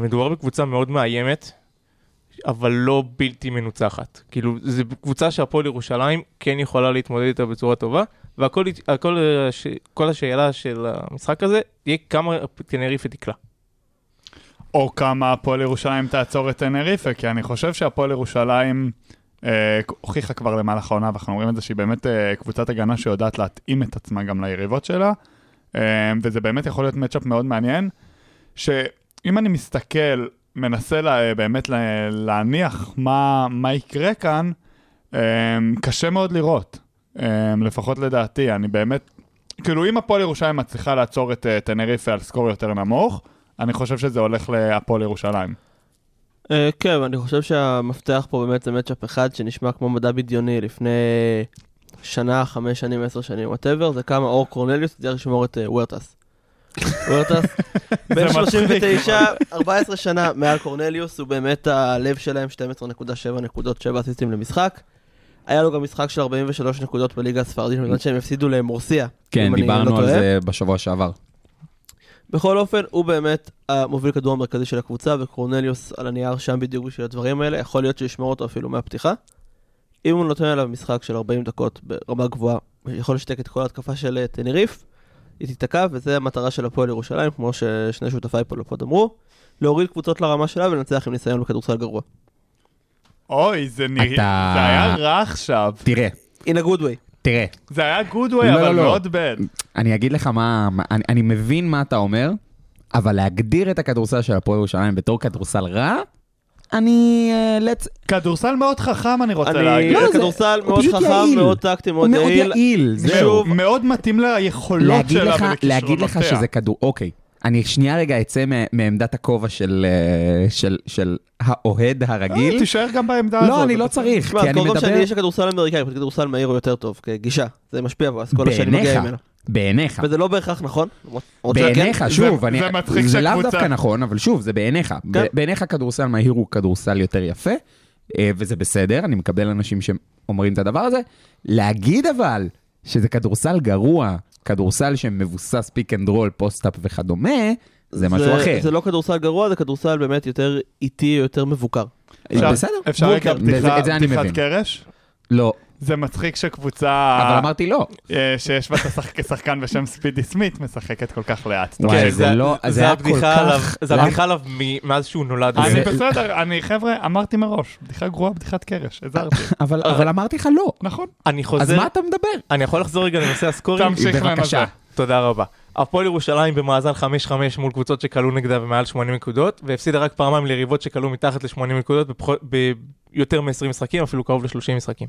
מדובר בקבוצה מאוד מאיימת, אבל לא בלתי מנוצחת. כאילו, זו קבוצה שהפועל ירושלים כן יכולה להתמודד איתה בצורה טובה, והכל, הכל, אה, כל השאלה של המשחק הזה, תהיה כמה טנריפה תקלע. או כמה הפועל ירושלים תעצור את טנריפה, כי אני חושב שהפועל ירושלים אה, הוכיחה כבר למהלך העונה, ואנחנו רואים את זה שהיא באמת אה, קבוצת הגנה שיודעת להתאים את עצמה גם ליריבות שלה, אה, וזה באמת יכול להיות מצ'אפ מאוד מעניין, שאם אני מסתכל, מנסה לה, באמת לה, להניח מה, מה יקרה כאן, אה, קשה מאוד לראות, אה, לפחות לדעתי, אני באמת, כאילו אם הפועל ירושלים מצליחה לעצור את אה, טנריפה על סקור יותר נמוך, אני חושב שזה הולך להפועל ירושלים. אה, כן, ואני חושב שהמפתח פה באמת זה מצ'אפ אחד שנשמע כמו מדע בדיוני לפני שנה, חמש שנים, עשר שנים, whatever, זה כמה אור קורנליוס יצטרך לשמור את אה, הוארטס. הוארטס, בן מצחיק. 39, 14 שנה מעל קורנליוס, הוא באמת הלב שלהם, 12.7 נקודות, 7 אסיסטים למשחק. היה לו גם משחק של 43 נקודות בליגה הספרדית, בזמן שהם הפסידו למורסיה. כן, אני דיברנו לא על טועה. זה בשבוע שעבר. בכל אופן, הוא באמת המוביל כדור המרכזי של הקבוצה, וקורנליוס על הנייר שם בדיוק בשביל הדברים האלה, יכול להיות שישמור אותו אפילו מהפתיחה. אם הוא נותן עליו משחק של 40 דקות ברמה גבוהה, יכול לשתק את כל ההתקפה של אה, טנריף, היא תיתקע, וזה המטרה של הפועל ירושלים, כמו ששני שותפיי פה לפוד אמרו, להוריד קבוצות לרמה שלה ולנצח עם ניסיון בכדורסל גרוע. אוי, זה נראה, אתה- זה היה רע עכשיו. תראה, In a good way. תראה, זה היה good way, לא, אבל לא, לא. מאוד bad. אני אגיד לך מה, מה- אני, אני מבין מה אתה אומר, אבל להגדיר את הכדורסל של הפועל ירושלים בתור כדורסל רע, אני... אה, let's... כדורסל מאוד חכם, אני רוצה. להגיד. לא, כדורסל מאוד חכם, יעיל. מאוד טקטי, מאוד מאוד יעיל. יעיל, זהו. מאוד מתאים ליכולות שלה לך, להגיד לך. שזה כדור... אוקיי. אני שנייה רגע אצא מעמדת הכובע של, אה, של, של האוהד הרגיל. אה, תישאר גם בעמדה הזאת. לא, אני לא. צריך, תשמע, כי אני קודם כל מדבר... שאני איש הכדורסל האמריקאי, כדורסל מהיר הוא יותר טוב, כגישה. זה משפיע בו, אז כל השנים מגיע ממנו. בעיניך. וזה לא בהכרח נכון. שכן. בעיניך, שוב, אני, זה מצחיק זה לאו דווקא נכון, אבל שוב, זה בעיניך. ב- בעיניך כדורסל מהיר הוא כדורסל יותר יפה, אה, וזה בסדר, אני מקבל אנשים שאומרים את הדבר הזה. להגיד אבל שזה כדורסל גרוע, כדורסל שמבוסס פיק אנד רול, פוסט-אפ וכדומה, זה משהו אחר. זה לא כדורסל גרוע, זה כדורסל באמת יותר איטי, יותר מבוקר. אפשר- בסדר, אפשר רגע זה פתיחת. קרש? לא, זה מצחיק שקבוצה אבל אמרתי לא. אה, שיש בה שחקן בשם ספידי סמית משחקת כל כך לאט. וואי, כן, זה לא- זה היה כל כך- זה הבדיחה עליו מאז שהוא נולד. אני. בסדר, אני חבר'ה, אמרתי מראש, בדיחה גרועה, בדיחת קרש, הזהרתי. אבל אבל אמרתי לך לא. נכון. אני אז חוזר, מה אתה מדבר? אני יכול לחזור רגע לנושא הסקורים? תמשיך בבקשה. לנושא. תודה רבה. הפועל ירושלים במאזן 5-5 מול קבוצות שכלו נגדה במעל 80 נקודות, והפסידה רק פעמיים ליריבות שכלו מתחת ל-80 נקודות ביותר מ-20 משחקים, אפילו קרוב ל-30 משחקים.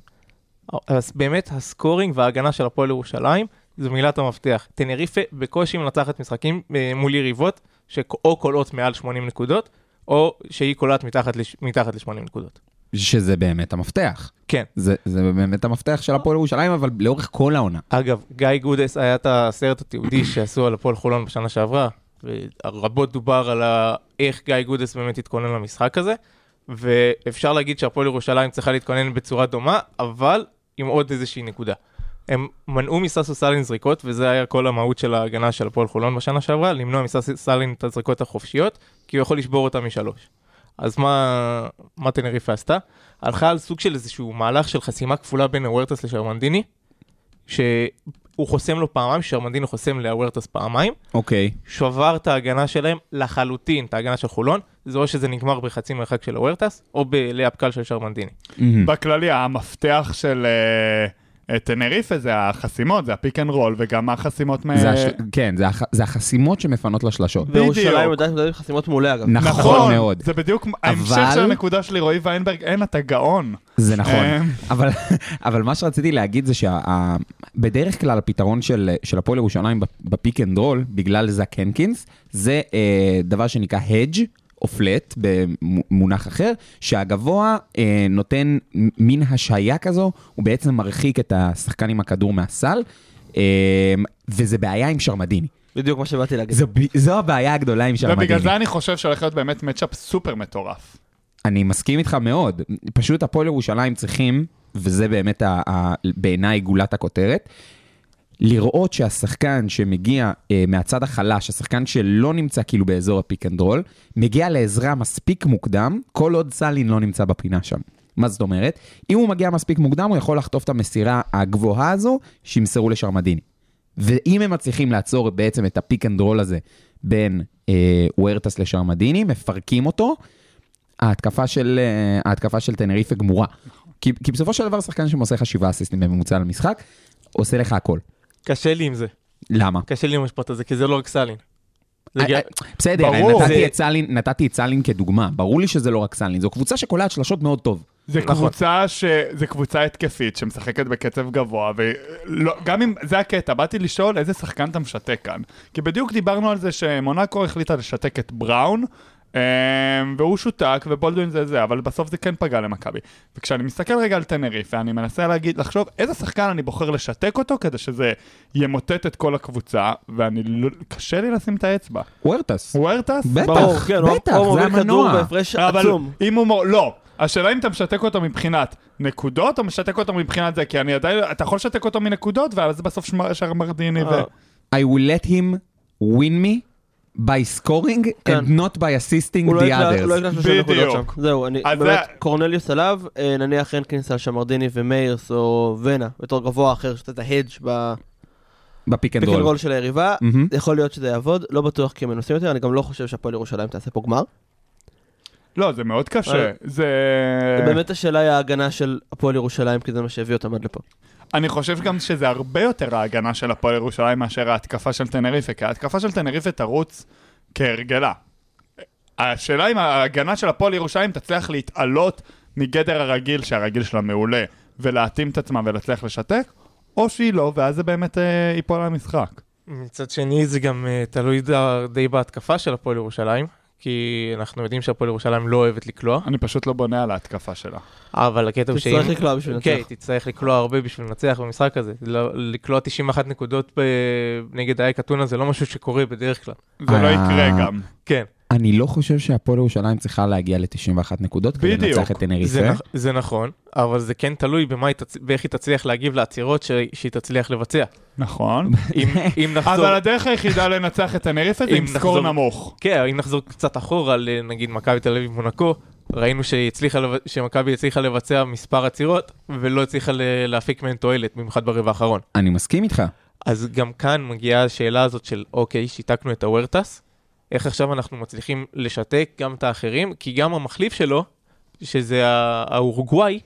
אז באמת ה scoring וההגנה של הפועל ירושלים זו מילת המפתח. טנריפה בקושי מנצחת משחקים אה, מול יריבות שאו קולעות מעל 80 נקודות, או שהיא קולעת מתחת לש- מתחת ל-80 נקודות. שזה באמת המפתח. כן. זה זה באמת המפתח של הפועל ירושלים, אבל לאורך כל העונה. אגב, גיא גודס היה את הסרט התיעודי שעשו על הפועל חולון בשנה שעברה, ורבות דובר על ה- איך גיא גודס באמת התכונן למשחק הזה, ואפשר להגיד שהפועל ירושלים צריכה להתכונן בצורה דומה, אבל עם עוד איזושהי נקודה. הם מנעו מססו סלין זריקות, וזה היה כל המהות של ההגנה של הפועל חולון בשנה שעברה, למנוע מססו סלין את הזריקות החופשיות, כי הוא יכול לשבור אותה משלוש. אז מה, מה טנריפה עשתה? הלכה על סוג של איזשהו מהלך של חסימה כפולה בין הוורטס לשרמנדיני, שהוא חוסם לו פעמיים, שרמנדיני חוסם להוורטס פעמיים, אוקיי. שבר את ההגנה שלהם לחלוטין, את ההגנה של חולון, זה או שזה נגמר בחצי מרחק של הוארטס, או בלייאפ קל של שרמדיני. מהמם. בכללי, המפתח של, אה, טנריפה זה החסימות, זה הפיק אנד רול, וגם החסימות מ... זה הש... כן, זה, הח... זה החסימות שמפנות לשלשות. בירושלים יודעת להתמודד עם חסימות מעולה אגב. נכון מאוד. זה בדיוק ההמשך אבל- של הנקודה שלי, רועי ויינברג, אין, אתה גאון. זה נכון, אמ. אבל, אבל מה שרציתי להגיד זה שבדרך כלל הפתרון של, של הפועל ירושלים בפיק אנד רול, בגלל זאק הנקינס, זה אה, דבר שנקרא hedge. או פלט במונח אחר, שהגבוה אה, נותן מין השהיה כזו, הוא בעצם מרחיק את השחקן עם הכדור מהסל, אה, וזה בעיה עם שרמדיני. בדיוק מה שבאתי להגיד. זו, זו הבעיה הגדולה עם שרמדיני. ובגלל זה אני חושב שהולך להיות באמת מצ'אפ סופר מטורף. אני מסכים איתך מאוד. פשוט הפועל ירושלים צריכים, וזה באמת בעיניי גולת הכותרת, לראות שהשחקן שמגיע אה, מהצד החלש, השחקן שלא נמצא כאילו באזור הפיק אנד רול, מגיע לעזרה מספיק מוקדם, כל עוד סאלין לא נמצא בפינה שם. מה זאת אומרת? אם הוא מגיע מספיק מוקדם, הוא יכול לחטוף את המסירה הגבוהה הזו, שימסרו לשרמדיני. ואם הם מצליחים לעצור בעצם את הפיק אנד רול הזה בין אה, הוארטס לשרמדיני, מפרקים אותו, ההתקפה של, אה, ההתקפה של טנריפה גמורה. כי, כי בסופו של דבר שחקן שמוסר לך שבעה אסיסטים בממוצע למשחק, עושה לך הכל. קשה לי עם זה. למה? קשה לי עם המשפט הזה, כי זה לא רק סאלין. זה אה, אה, בסדר. נתתי את סאלין כדוגמה, ברור לי שזה לא רק סאלין, זו קבוצה שקולעת שלשות מאוד טוב. זה נכון. קבוצה ש... זה קבוצה התקפית שמשחקת בקצב גבוה, וגם אם... זה הקטע, באתי לשאול איזה שחקן אתה משתק כאן. כי בדיוק דיברנו על זה שמונאקו החליטה לשתק את בראון, והוא שותק, ובולדווין זה זה, אבל בסוף זה כן פגע למכבי. וכשאני מסתכל רגע על טנריפה, אני מנסה להגיד, לחשוב איזה שחקן אני בוחר לשתק אותו כדי שזה ימוטט את כל הקבוצה, ואני לא... קשה לי לשים את האצבע. וורטס. וורטס? בטח, ברור, כן, בטח, הוא זה המנוע. בהפרש אבל עצום. אם הוא... מור- לא. השאלה אם אתה משתק אותו מבחינת נקודות, או משתק אותו מבחינת זה, כי אני עדיין... אתה יכול לשתק אותו מנקודות, ואז בסוף שמר- שר מרדיני ו... אה, I will let him win me by scoring כן. and not by assisting לא the יקלע הוא לא others. יקלע שלושה נקודות בדיוק. שם. זהו, אני באמת, זה- קורנליוס עליו, אה, נניח הנקינס על שמרדיני ומיירס או ונה, בתור גבוה אחר, שאתה את ההדג' אנד בפיק אנד רול. של היריבה, מהמם. יכול להיות שזה יעבוד, לא בטוח כי הם מנוסים יותר, אני גם לא חושב שהפועל ירושלים תעשה פה גמר. לא, זה מאוד קשה. אבל- זה... באמת השאלה היא ההגנה של הפועל ירושלים, כי זה מה שהביא אותם עד לפה. אני חושב גם שזה הרבה יותר ההגנה של הפועל ירושלים מאשר ההתקפה של טנריפה, כי ההתקפה של טנריפה תרוץ כהרגלה. השאלה אם ההגנה של הפועל ירושלים תצליח להתעלות מגדר הרגיל, שהרגיל שלה מעולה, ולהתאים את עצמה ולהצליח לשתק, או שהיא לא, ואז זה באמת אה, ייפול על המשחק. מצד שני זה גם אה, תלוי די בהתקפה של הפועל ירושלים, כי אנחנו יודעים שהפועל ירושלים לא אוהבת לקלוע, אני פשוט לא בונה על ההתקפה שלה. אבל הקטע הוא תצטרך לקלוע בשביל כן, לנצח. תצטרך לקלוע הרבה בשביל לנצח במשחק הזה. לא- לקלוע 91 נקודות ב- נגד אייק אתונה זה לא משהו שקורה בדרך כלל. זה לא אה, יקרה גם. כן, אני לא חושב שהפועל ירושלים צריכה להגיע ל-91 נקודות כדי. לנצח את טנריפה. זה, נכ- זה נכון, אבל זה כן תלוי במה היא תצ... באיך היא תצליח להגיב לעצירות ש... שהיא תצליח לבצע. נכון. אם, אם נחזור... אבל הדרך היחידה לנצח את טנריפה זה אם עם סקור נחזור- נמוך. כן, אם נחזור קצת אחורה לנגיד מכבי תל אביב מונקו, ראינו שהיא הצליחה לב... שמכבי הצליחה לבצע מספר עצירות ולא הצליחה ל... להפיק מהן תועלת, במיוחד ברבע האחרון. אני מסכים איתך. אז גם כאן מגיעה השאלה הזאת של אוקיי, שיתקנו את הוורטס, איך עכשיו אנחנו מצליחים לשתק גם את האחרים, כי גם המחליף שלו, שזה האורוגוואי,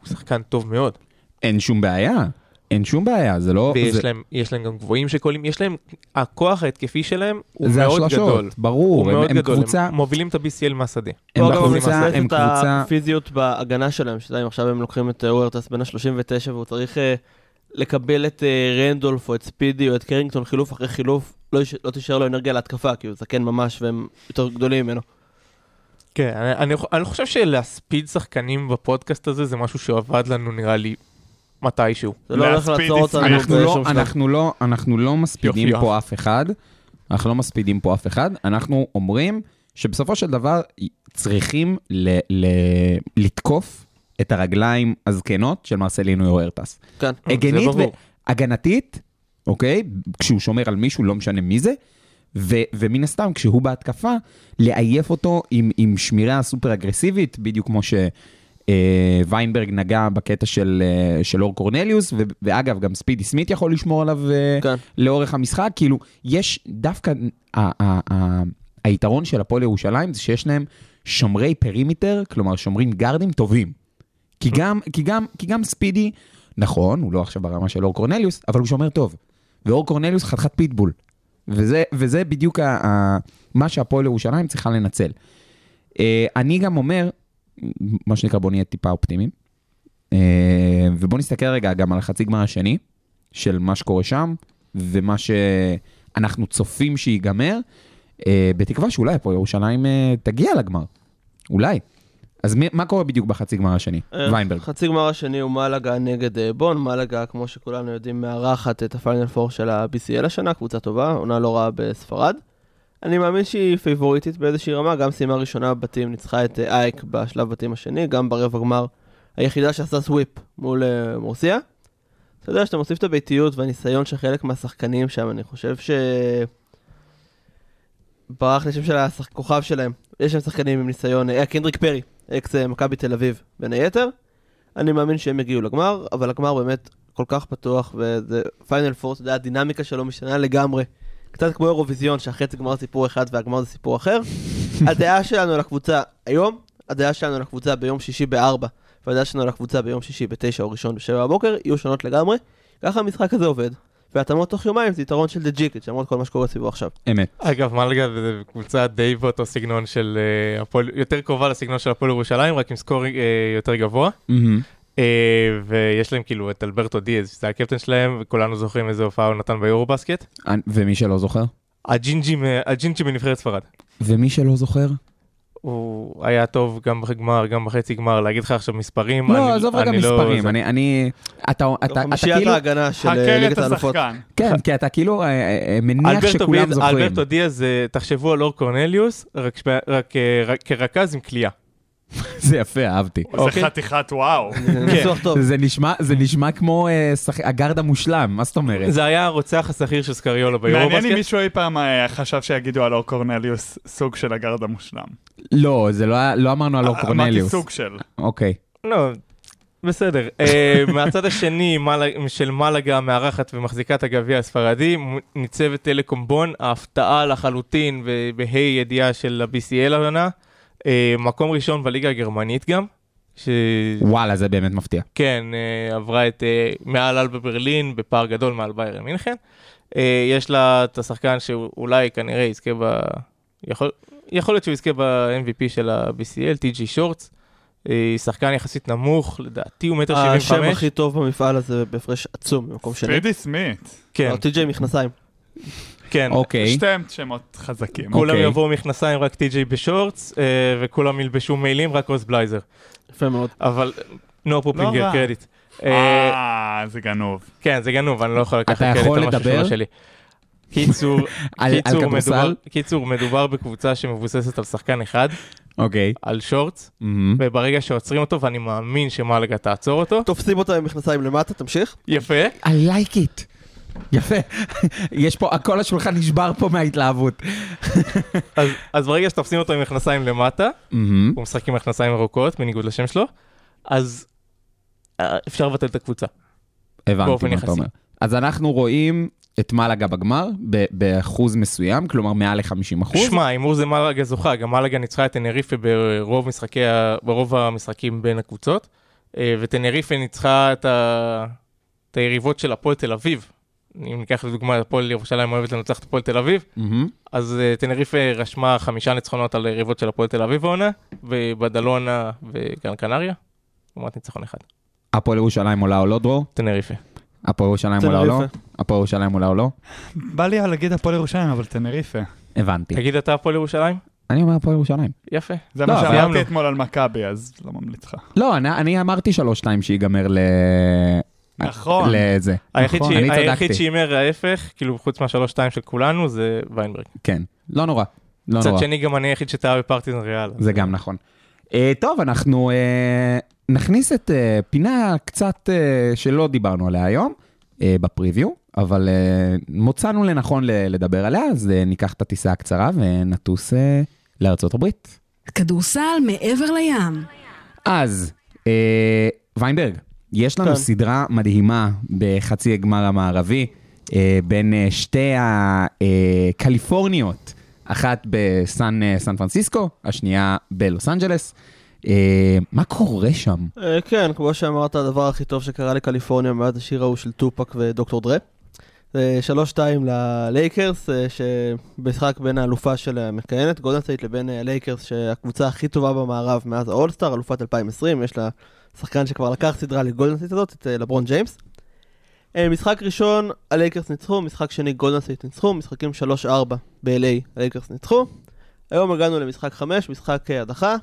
הוא שחקן טוב מאוד. אין שום בעיה. אין שום בעיה, זה לא... ויש זה- להם, יש להם גם גבוהים שקולים, יש להם, הכוח ההתקפי שלהם הוא זה מאוד השלשות, גדול. ברור. הוא הם- מאוד הם גדול, קבוצה- הם מובילים את ה-BCL מהשדה. הם בקבוצה, מבסס הם את קבוצה... הפיזיות בהגנה שלהם, שאתה יודע, אם עכשיו הם לוקחים את אה, וורטס בן ה-39 והוא צריך אה, לקבל את אה, רנדולף או את ספידי או את קרינגטון חילוף אחרי חילוף, לא יש- לא תישאר לו אנרגיה להתקפה, כי הוא זקן ממש והם יותר גדולים ממנו. כן, אני, אני, אני חושב שלהספיד שחקנים בפודקאסט הזה זה משהו שעבד לנו נראה לי מתישהו. זה לא הולך לעצור אותנו אנחנו לא, בשום שלב. אנחנו לא, אנחנו לא מספידים יופי, פה אף אחד. אנחנו לא מספידים פה אף אחד. אנחנו אומרים שבסופו של דבר צריכים ל, ל, לתקוף את הרגליים הזקנות של מרסלינו יוארטס. כן. הגנית ברור. והגנתית, אוקיי? כשהוא שומר על מישהו, לא משנה מי זה. ו, ומן הסתם, כשהוא בהתקפה, לעייף אותו עם, עם שמירה סופר אגרסיבית, בדיוק כמו שוויינברג נגע בקטע של, אה, של אור קורנליוס, ו, ואגב, גם ספידי סמית יכול לשמור עליו אה, כן. לאורך המשחק. כאילו, יש דווקא, ה, ה, ה, היתרון של הפועל ירושלים זה שיש להם שומרי perimeter, כלומר שומרים גארדים טובים. כי גם, כי גם, כי גם ספידי נכון, הוא לא עכשיו ברמה של אור קורנליוס, אבל הוא שומר טוב. ואור קורנליוס חתיכת פיטבול. וזה, וזה בדיוק ה, ה, מה שהפועל ירושלים צריכה לנצל. אה, אני גם אומר, מה שנקרא בוא נהיה טיפה אופטימיים, אה, ובוא נסתכל רגע גם על החצי גמר השני, של מה שקורה שם, ומה שאנחנו צופים שייגמר, אה, בתקווה שאולי הפועל ירושלים אה, תגיע לגמר. אולי. אז מי, מה קורה בדיוק בחצי גמר השני? אה, ויינברג. חצי גמר השני הוא מלאגה נגד אה, בון, מלאגה, כמו שכולנו יודעים, מארחת את ה Final Four של ה-BCL השנה, קבוצה טובה, עונה לא רעה בספרד. אני מאמין שהיא פייבוריטית באיזושהי רמה, גם סיימה ראשונה בבתים, ניצחה את אה, אייק בשלב בתים השני, גם ברבע גמר היחידה שעשה sweep מול מורסיה. אתה יודע שאתה מוסיף את הביתיות והניסיון של חלק מהשחקנים שם, אני חושב ש... ברח לי השם של הכוכב שלהם. יש שם שחקנים עם ניסיון, אה, קנדריק פרי, אקס אה, מכבי תל אביב, בין היתר. אני מאמין שהם יגיעו לגמר, אבל הגמר באמת כל כך פתוח, וזה Final Fours, אתה יודע, הדינמיקה שלו משתנה לגמרי. קצת כמו אירוויזיון, שהחצי גמר סיפור אחד והגמר זה סיפור אחר. הדעה שלנו על הקבוצה היום, הדעה שלנו על הקבוצה ביום שישי בארבע, והדעה שלנו על הקבוצה ביום שישי בתשע או ראשון בשבע בבוקר, יהיו שונות לגמרי. ככה המשחק הזה עובד. והתאמות תוך יומיים זה יתרון של דה ג'יקט, למרות כל מה שקורה סביבו עכשיו. אמת. אגב, מלגה זה קבוצה די באותו סגנון של אה, הפועל, יותר קרובה לסגנון של הפועל ירושלים, רק עם סקור אה, יותר גבוה. אה, ויש להם כאילו את אלברטו דיאז, שזה הקפטן שלהם, וכולנו זוכרים איזה הופעה הוא נתן ביורו בסקט. אני- ומי שלא זוכר? הג'ינג'י מנבחרת ספרד. ומי שלא זוכר? הוא היה טוב גם בגמר, גם בחצי גמר, להגיד לך עכשיו מספרים, לא, אני- עזוב רגע אני לא- מספרים, אני, אני, אתה, אתה, אתה חמישיית כאילו, ההגנה של אה, ליגת האלופות. כן, כי אתה כאילו אה, אה, מניח אלברטו שכולם זוכרים. אלברטו דיאז, תחשבו על אור קורנליוס, רק שב- רק, רק כרכז עם קליעה. זה יפה, אהבתי. זה אוקיי. חתיכת וואו. זה ניסוח טוב. זה נשמע, כמו אה. הגארד המושלם, מה זאת אומרת? זה היה הרוצח השכיר של סקריולה ביורו מעניין אם. מישהו אי פעם אה, חשב שיגידו על אור קורנליוס סוג של הגארד המושלם. לא, זה לא, לא אמרנו על אור אמרתי קורנליוס. סוג של. אוקיי. לא, בסדר. אה, מהצד השני של מלאגה מארחת ומחזיקה את הגביע הספרדי, ניצבת טלקום בון, ההפתעה לחלוטין ובה"א ידיעה של ה-BCL העונה. אה, מקום ראשון בליגה הגרמנית גם. ש... וואלה, זה באמת מפתיע. כן, אה, עברה את אה, מעל על בברלין בפער גדול מעל ביירן מינכן. אה, יש לה את השחקן שאולי כנראה יזכה ב... יכול, יכול להיות שהוא יזכה ב-MVP של ה-BCL, טי.ג'י שורטס. אה, שחקן יחסית נמוך, לדעתי הוא מטר שבעים השם וחמש. הכי טוב במפעל הזה בהפרש עצום במקום שני. פרידי סמית. כן, לא, טי.ג'יי מכנסיים. כן. אוקיי. שתיהם שמות חזקים. כולם אוקיי. יבואו מכנסיים רק טי.ג'יי בשורטס, אה, וכולם ילבשו מעילים רק עוז בלייזר. יפה מאוד. אבל, נו פופינגר רע. קרדיט. אה, אה, זה גנוב. כן, זה גנוב, אני לא יכול לקחת את הקרדיט על משהו לדבר? שלא שלי. קיצור, קיצור? מדובר, קיצור, מדובר בקבוצה שמבוססת על שחקן אחד, אוקיי. על שורטס, מהמם. וברגע שעוצרים אותו, ואני מאמין שמלגה תעצור אותו, תופסים אותה עם מכנסיים למטה, תמשיך. יפה, I like it. יפה. יש פה, כל השולחן נשבר פה מההתלהבות. אז, אז ברגע שתופסים אותו עם מכנסיים למטה, מהמם. הוא משחק עם מכנסיים ארוכות, בניגוד לשם שלו, אז אה, אפשר לבטל את הקבוצה. הבנתי מה אתה. אומר. אז אנחנו רואים את מלאגה בגמר ב- באחוז מסוים, כלומר מעל ל-50 אחוז. שמע, הימור זה מלאגה זוכה, גם מלאגה ניצחה את טנריפה ברוב, משחקי, ברוב המשחקים בין הקבוצות, אה, וטנריפה ניצחה את, ה... את היריבות של הפועל תל אביב. אם ניקח לדוגמה, הפועל ירושלים אוהבת לנצח את הפועל תל אביב, מהמם. אז אה, טנריפה רשמה חמישה ניצחונות על היריבות של הפועל תל אביב העונה, ובדלונה וגן קנריה, לעומת ניצחון אחד. הפועל ירושלים עולה או לא, דרור? טנריפה. הפועל ירושלים עולה או לא? הפועל ירושלים עולה או לא? בא לי להגיד הפועל ירושלים, אבל טנריפה. הבנתי. תגיד אתה הפועל ירושלים? אני אומר הפועל ירושלים. יפה. זה לא, מה סיימנו. שאמרתי אתמול על מכבי, אז לא ממליץ לך. לא, אני, אני אמרתי 3-2 שיגמר ל... נכון. לזה. היחיד נכון. אני היחיד. שהימר ההפך, כאילו חוץ מהשלוש שתיים של כולנו, זה ויינברג. כן, לא נורא. לא מצד נורא. שני, גם אני היחיד שטעה בפרטיזן ריאל. זה גם נכון. אה, טוב, אנחנו אה, נכניס את אה, פינה קצת אה, שלא דיברנו עליה היום, אה, בפריוויו, אבל אה, מוצאנו לנכון ל- לדבר עליה, אז אה, ניקח את הטיסה הקצרה ונטוס אה, לארצות הברית. כדורסל מעבר לים. אז, אה, ויינברג, יש לנו כן. סדרה מדהימה בחצי הגמר המערבי, אה, בין אה, שתי הקליפורניות, אחת בסן אה, סן פרנסיסקו, השנייה בלוס אנג'לס. אה, מה קורה שם? אה, כן, כמו שאמרת, הדבר הכי טוב שקרה לקליפורניה מאז השיר ההוא של טופאק ודוקטור דרה. זה 3-2 ללייקרס, אה, שבמשחק בין האלופה של המכהנת, גולדן סטייט, לבין אה, הלייקרס, שהקבוצה הכי טובה במערב מאז ה All-Star, אלופת 2020, יש לה שחקן שכבר לקח סדרה לגולדן סטייט הזאת, את אה, לברון ג'יימס. אה, משחק ראשון, הלייקרס ניצחו, משחק שני, גולדן סטייט ניצחו, משחקים 3-4 ב-LA, הלייקרס ניצחו. היום הגענו למשחק 5, משחק אה, הדחה.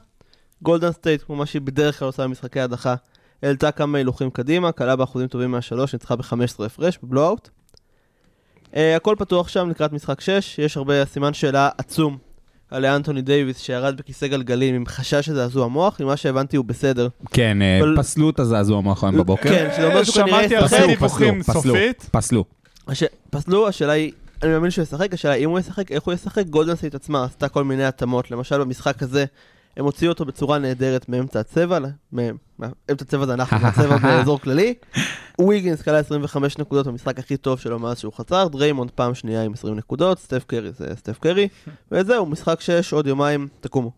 גולדן סטייט, כמו מה שהיא בדרך כלל עושה במשחקי הדחה, העלתה כמה הילוכים קדימה, קלעה באחוזים טובים מהשלוש, ניצחה ב-15 הפרש, ב blowout. אה, הכל פתוח שם לקראת משחק 6, יש הרבה סימן שאלה עצום על אנטוני דייוויס שירד בכיסא גלגלים עם חשש של זעזוע מוח, ממה שהבנתי הוא בסדר. כן, אה, אבל- פסלו את הזעזוע מוח היום בבוקר. כן, שזה אומר שהוא כנראה שמעתי על ישחק. זה פסלו, דיווחים פסלו, פסלו, סופית. פסלו. הש... פסלו, השאלה היא, אני מאמין שהוא ישחק, השאלה היא אם הוא ישחק, איך הוא ישחק, גולדן סטייט עצמה עשתה כל מיני התאמות, למשל במשחק הזה, הם הוציאו אותו בצורה נהדרת מאמצע הצבע, ל- מ- מה- אמצע הצבע זה אנחנו, הצבע באזור כללי. וויגינס קלע 25 נקודות במשחק הכי טוב שלו מאז שהוא חזר, דריימונד פעם שנייה עם 20 נקודות, סטף קרי זה סטף קרי, וזהו, משחק 6, עוד יומיים, תקומו.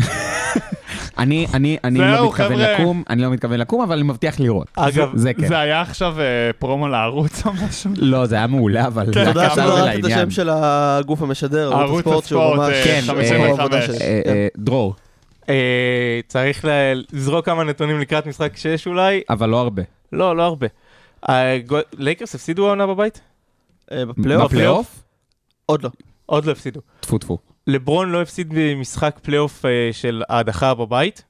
אני, אני, אני לא מתכוון חבר'ה. לקום, אני לא מתכוון לקום, אבל אני מבטיח לראות. אגב, זה כן. זה היה עכשיו אה, פרומו לערוץ או משהו? לא, זה היה מעולה, אבל זה כן, היה תודה קצר שזרקת את ולעניין. השם של הגוף המשדר, ערוץ הספורט, שהוא ממש... אה, כן, מקום 55. העבודה שלי. אה, כן. אה, דרור, אה, צריך לזרוק כמה נתונים לקראת משחק 6 אולי. אבל לא הרבה. לא, לא הרבה. הגו- לייקרס הפסידו העונה בבית? אה, בפלייאוף? בפלייאוף? עוד לא. עוד לא הפסידו. טפו טפו. לברון לא הפסיד במשחק פלייאוף אה, של ההדחה בבית,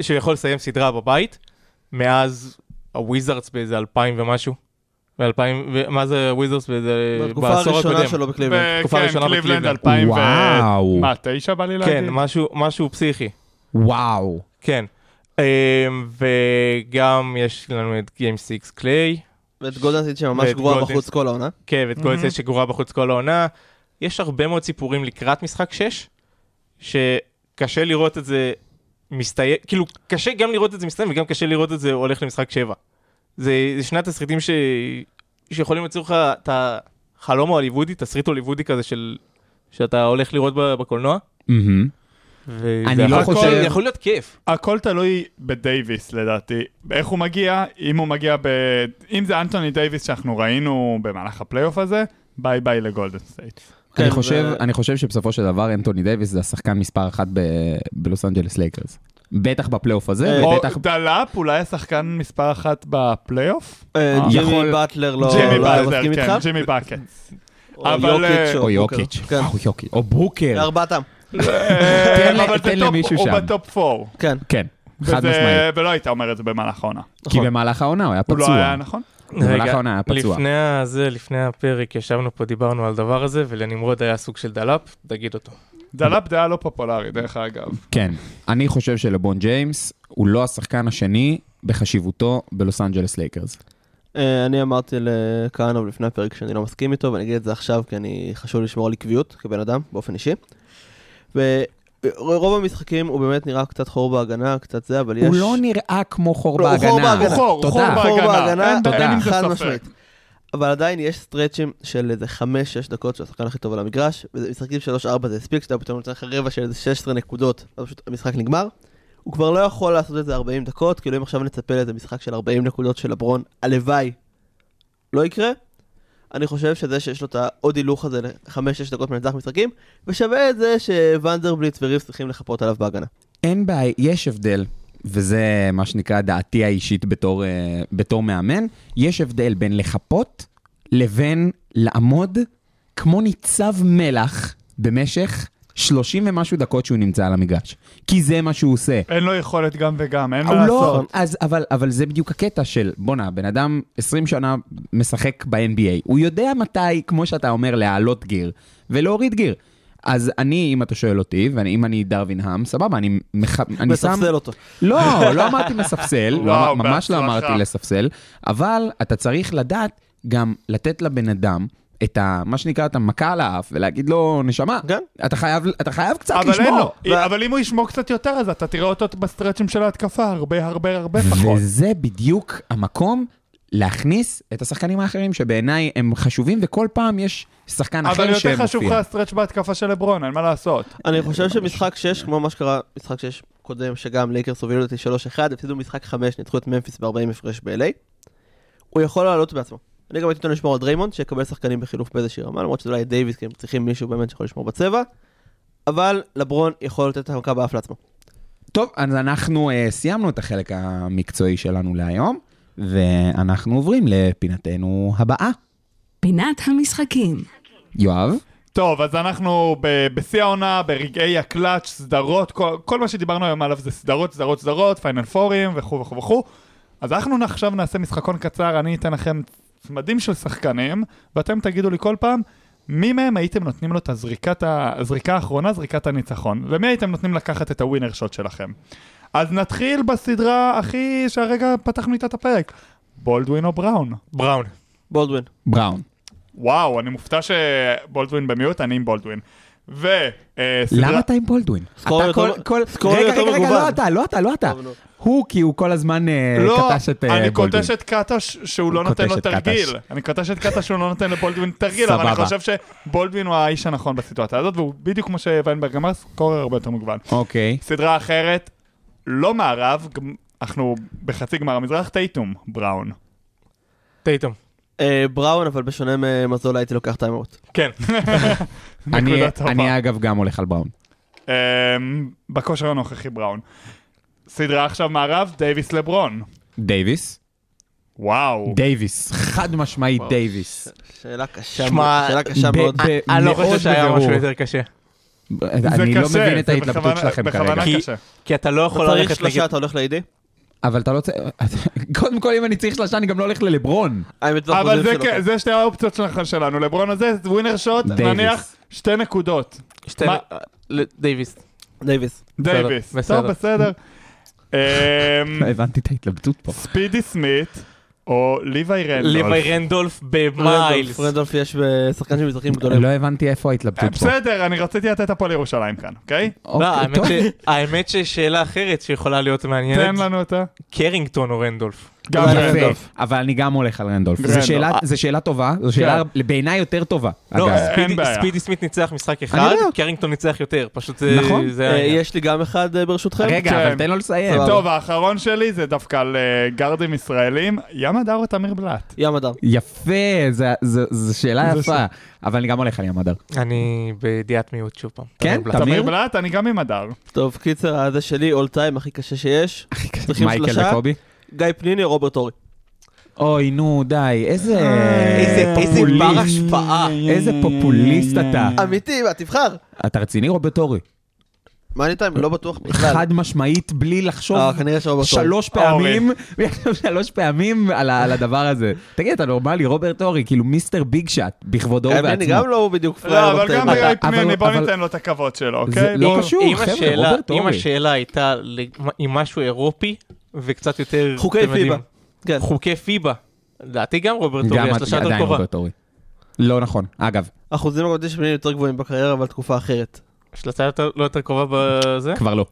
שיכול לסיים סדרה בבית, מאז הוויזארדס באיזה 2000 ומשהו. ב-2000, ומה זה באיזה... בתקופה הראשונה. שלו בקליבלנד. תקופה כן, ראשונה קליבלנד בקליבלנד. 2000 ו... וואו. מה, תשע בא לי להגיד? כן, משהו, פסיכי. וואו. כן. אמ, וגם יש לנו את Game 6 קליי, ואת גולדן סטייט שממש גרועה בחוץ כל העונה. כן, ואת גולדסט שגרועה בחוץ כל העונה. יש הרבה מאוד סיפורים לקראת משחק 6, שקשה לראות את זה מסתיים, כאילו, קשה גם לראות את זה מסתיים וגם קשה לראות את זה הולך למשחק 7. זה, זה שני התסריטים ש... שיכולים ליצור לך את החלום ההוליוודי, תסריט הוליוודי כזה של... שאתה הולך לראות בקולנוע. וזה אני לא יכול- חושב- יכול להיות כיף. הכל תלוי בדייוויס לדעתי. איך הוא מגיע, אם הוא מגיע ב... אם זה אנטוני דייוויס שאנחנו ראינו במהלך הפלייאוף הזה, bye bye לגולדן סטייט. אני כן, חושב, ו- אני חושב שבסופו של דבר אנטוני דייוויס זה השחקן מספר אחת ב- בלוס אנג'לס לייקרס. בטח בפלייאוף הזה, אה, או ובטח... דל"פ, אולי השחקן מספר אחת בפלייאוף? אה, אה. ג'ימי באטלר לא ג'ימי לא מסכים כן, איתך? ג'ימי באקטס. או יוקיץ' או. יוקיץ'. כן. יוקיץ'. או בוקר. ארבעתם. תן למישהו הוא שם. ב top 4. כן. כן, חד משמעית. ולא היית אומר את זה במהלך העונה. כי במהלך העונה הוא היה הוא לא פצוע. היה נכון? במהלך העונה היה פצוע. לפני הזה, לפני הפרק, ישבנו פה, דיברנו על הדבר הזה, ולנמרוד היה סוג של דל"פ, תגיד אותו. דל"פ דעה לא פופולרי, דרך אגב. כן, אני חושב שלבון ג'יימס הוא לא השחקן השני בחשיבותו בלוס אנג'לס לייקרס. אה, אני אמרתי לכהנוב לפני הפרק שאני לא מסכים איתו, ואני אגיד את זה עכשיו כי אני חשוב לשמור על עקביות כבן אדם, באופן אישי. ורוב המשחקים הוא באמת נראה קצת חור בהגנה, קצת זה, אבל יש... הוא לא נראה כמו חור לא, הוא חור בהגנה. בהגנה. הוא חור, בהגנה. בהגנה, אין- עם זה ספק. אבל עדיין יש סטרצ'ים של איזה 5-6 דקות של השחקן הכי טוב על המגרש, ומשחקים 3-4 זה הספיק, שאתה פתאום נותן לך רבע של איזה 16 נקודות, אז פשוט המשחק נגמר. הוא כבר לא יכול לעשות את זה 40 דקות, כאילו אם עכשיו נצפה לאיזה משחק של 40 נקודות של לברון, הלוואי, לא יקרה. אני חושב שזה שיש לו את העוד הילוך הזה ל-5-6 דקות מנצח משחקים, ושווה את זה שוונדרבליץ וריבס צריכים לחפות עליו בהגנה. אין בעיה, יש הבדל, וזה מה שנקרא דעתי האישית בתור, אה, בתור מאמן, יש הבדל בין לחפות לבין לעמוד כמו ניצב מלח במשך 30 ומשהו דקות שהוא נמצא על המגרש. כי זה מה שהוא עושה. אין לו יכולת גם וגם, אין מה לא, לעשות. אז, אבל, אבל זה בדיוק הקטע של, בואנה, בן אדם 20 שנה משחק ב-NBA, הוא יודע מתי, כמו שאתה אומר, להעלות גיר ולהוריד גיר. אז אני, אם אתה שואל אותי, ואם אני דרווין האם, סבבה, אני, מח... אני שם... מספסל אותו. לא, לא אמרתי מספסל, לא, וואו, ממש לא. אמרתי לספסל, אבל אתה צריך לדעת גם לתת לבן אדם את ה... מה שנקרא, את המכה על האף, ולהגיד לו, נשמה, כן. אתה חייב, אתה חייב קצת אבל אין לשמור. לו, אבל אם הוא ישמור קצת יותר, אז אתה תראה אותו בסטרצ'ים של ההתקפה הרבה הרבה הרבה פחות. וזה בדיוק המקום להכניס את השחקנים האחרים שבעיניי הם חשובים, וכל פעם יש שחקן אבל אחר יותר חשוב לך שמופיע. ה stretch בהתקפה של לברון, אין מה לעשות. אני חושב שמשחק 6, כמו מה שקרה, משחק 6 הקודם, שגם לייקרס הובילו אותי 3-1, הפסידו משחק 5, ניצחו את ממפיס ב-40 הפרש ב-LA. הוא יכול לעלות בעצמו. אני גם הייתי נותן לשמור על דריימונד, שיקבל שחקנים בחילוף באיזושהי רמה, למרות שזה אולי דייוויס, כי הם צריכים מישהו באמת שיכול לשמור בצבע. אבל לברון יכול לתת את המכה באף לעצמו. טוב, אז אנחנו uh, סיימנו את החלק המקצועי שלנו להיום, ואנחנו עוברים לפינתנו הבאה. פינת המשחקים. יואב? טוב, אז אנחנו ב- בשיא העונה, ברגעי הקלאץ', סדרות, כל, כל מה שדיברנו היום עליו זה סדרות, סדרות, סדרות, פיינל פורים וכו' וכו' וכו'. אז אנחנו עכשיו נעשה משחקון קצר, אני אתן לכם צמדים של שחקנים, ואתם תגידו לי כל פעם, מי מהם הייתם נותנים לו את הזריקת ה- הזריקה האחרונה, זריקת הניצחון? למי הייתם נותנים לקחת את הווינר שוט שלכם? אז נתחיל בסדרה הכי, שהרגע פתחנו איתה את הפרק. בולדווין או בראון? בראון. בולדווין. בראון. וואו, אני מופתע שבולדווין במיעוט, אני עם בולדווין. ו... אה, למה אתה עם בולדווין? אתה כל- יותר- כל- רגע, רגע, רגע. לא אתה, לא אתה, לא אתה. נו. הוא, כי הוא כל הזמן אה, לא, קטש את אה, אני בולדווין. קוטש את קטש שהוא לא נותן לו תרגיל. קטש. אני קוטש את קטש שהוא לא נותן לבולדווין תרגיל, אבל אני. חושב שבולדווין הוא האיש הנכון בסיטואציה הזאת, והוא בדיוק כמו שוויינברג אמר, סקורר הרבה יותר מגוון. אוקיי. סדרה אחרת, לא מערב, אנחנו בחצי גמר המזרח, טייטום, בראון. טייטום. אה, בראון, אבל בשונה ממזולה הייתי לוקח timeout. כן. אני- אגב גם הולך על בראון. אמ, בכושר הנוכחי בראון. סדרה עכשיו מערב, דייוויס לברון. דייוויס. וואו. דייוויס. חד משמעית. דייוויס. שאלה קשה. שאלה קשה מאוד. אני לא חושב שהיה. משהו יותר קשה. אני לא קשה, מבין את ההתלבטות שלכם כרגע. כי-. כי אתה לא יכול אתה צריך ללכת. שלושה, אתה הולך ל AD? אבל אתה לא צריך... קודם כל, אם אני צריך שלושה, אני גם לא הולך ללברון. אבל זה שלו, כ- כן. זה שתי האופציות שלנו, לברון הזה, winner shot. נניח שתי נקודות. שתי- מה? ל- דייוויס. דייוויס. דייוויס. טוב, בסדר. אמ, לא הבנתי את ההתלבטות פה. ספידי סמית, או ליוואי רנדולף. ליוואי רנדולף במיילס. רנדולף יש בשחקן של מזרחים גדולים. לא הבנתי איפה ההתלבטות פה. בסדר, אני רציתי לתת הפועל ירושלים כאן, אוקיי? לא, אוקיי, האמת. ש- האמת ששאלה אחרת שיכולה להיות תן מעניינת, לנו אותה. קרינגטון או רנדולף. גם רנדולף. אבל אני גם הולך על רנדולף. זו שאלה- זו שאלה טובה, זו שאלה בעיניי יותר טובה. לא, ספידי- בעיה. ספידי סמית ניצח משחק אני אחד. קרינגטון ניצח יותר, פשוט זה... נכון. זה אה, העניין. יש לי גם אחד אה, ברשותכם. רגע, כן. אבל תן לו לסיים. טוב, האחרון שלי זה דווקא על אה, גארדים ישראלים, ים הדר או תמיר בלאט? ים הדר. יפה, זה- זה- זו שאלה זה יפה. אבל אני גם הולך על ים הדר. אני בדעת מיעוט שוב פעם. כן? תמיר? בלאט, אני גם עם הדר. טוב, קיצר, הזה שלי, אול טיים, הכי קשה שיש. מייקל. וקובי? גיא פניני או רוברט אורי. אוי, נו, די, איזה איזה- איזה פופוליסט. בר השפעה. איזה פופוליסט אתה. אמיתי, מה, תבחר. אתה רציני, רוברט אורי? מה אני טיים? לא בטוח בכלל. חד משמעית, בלי לחשוב אה, כנראה שרוברט אורי. שלוש פעמים, שלוש פעמים על ה- על הדבר הזה. תגיד, אתה נורמלי, רוברט אורי, כאילו Mr. Big Shot, בכבודו ובעצמו. גם לא בדיוק פראייר לא, אבל בטייבל. גם אבל- פניני, בוא אבל- ניתן לו את הכבוד שלו, זה אוקיי? לא בוא- קשור, אם חבר'ה, השאלה- רוברט אם אורי. השאלה הייתה ל- עם משהו אירופי וקצת יותר... חוקי אתם יודעים, פיבה. כן. חוקי פיבה. לדעתי גם רוברט גם אורי, השלושה יותר עדיין קרובה. רוברט אורי. לא נכון, אגב, אחוזים הגודלים של פניני יותר גבוהים בקריירה, אבל תקופה אחרת. יותר- לא יותר קרובה בזה? כבר לא.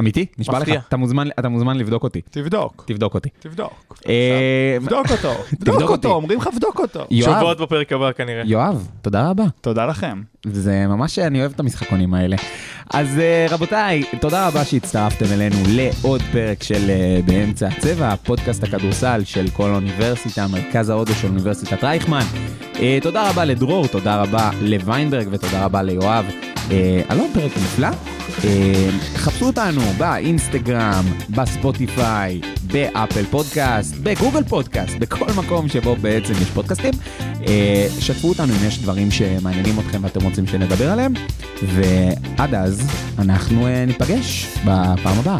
אמיתי? נשבע לך. אתה מוזמן- אתה מוזמן לבדוק אותי. תבדוק, תבדוק אותי. תבדוק. אה, תבדוק אותו, תבדוק. אותו, אומרים לך בדוק אותו. יואב, תשובות בפרק הבא כנראה. יואב, תודה רבה. תודה לכם. זה ממש, אני אוהב את המשחקונים האלה. אז אה, רבותיי, תודה רבה שהצטרפתם אלינו לעוד פרק של אה, באמצע הצבע, פודקאסט הכדורסל של כל אוניברסיטה, מרכז ההודו של אוניברסיטת רייכמן. אה, תודה רבה לדרור, תודה רבה לוויינברג ותודה רבה ליואב. עוד פרק נפלא. חפשו אותנו באינסטגרם, בספוטיפיי, באפל פודקאסט, בגוגל פודקאסט, בכל מקום שבו בעצם יש פודקאסטים. שתפו אותנו אם יש דברים שמעניינים אתכם ואתם רוצים שנדבר עליהם, ועד אז אנחנו אה, ניפגש בפעם הבאה.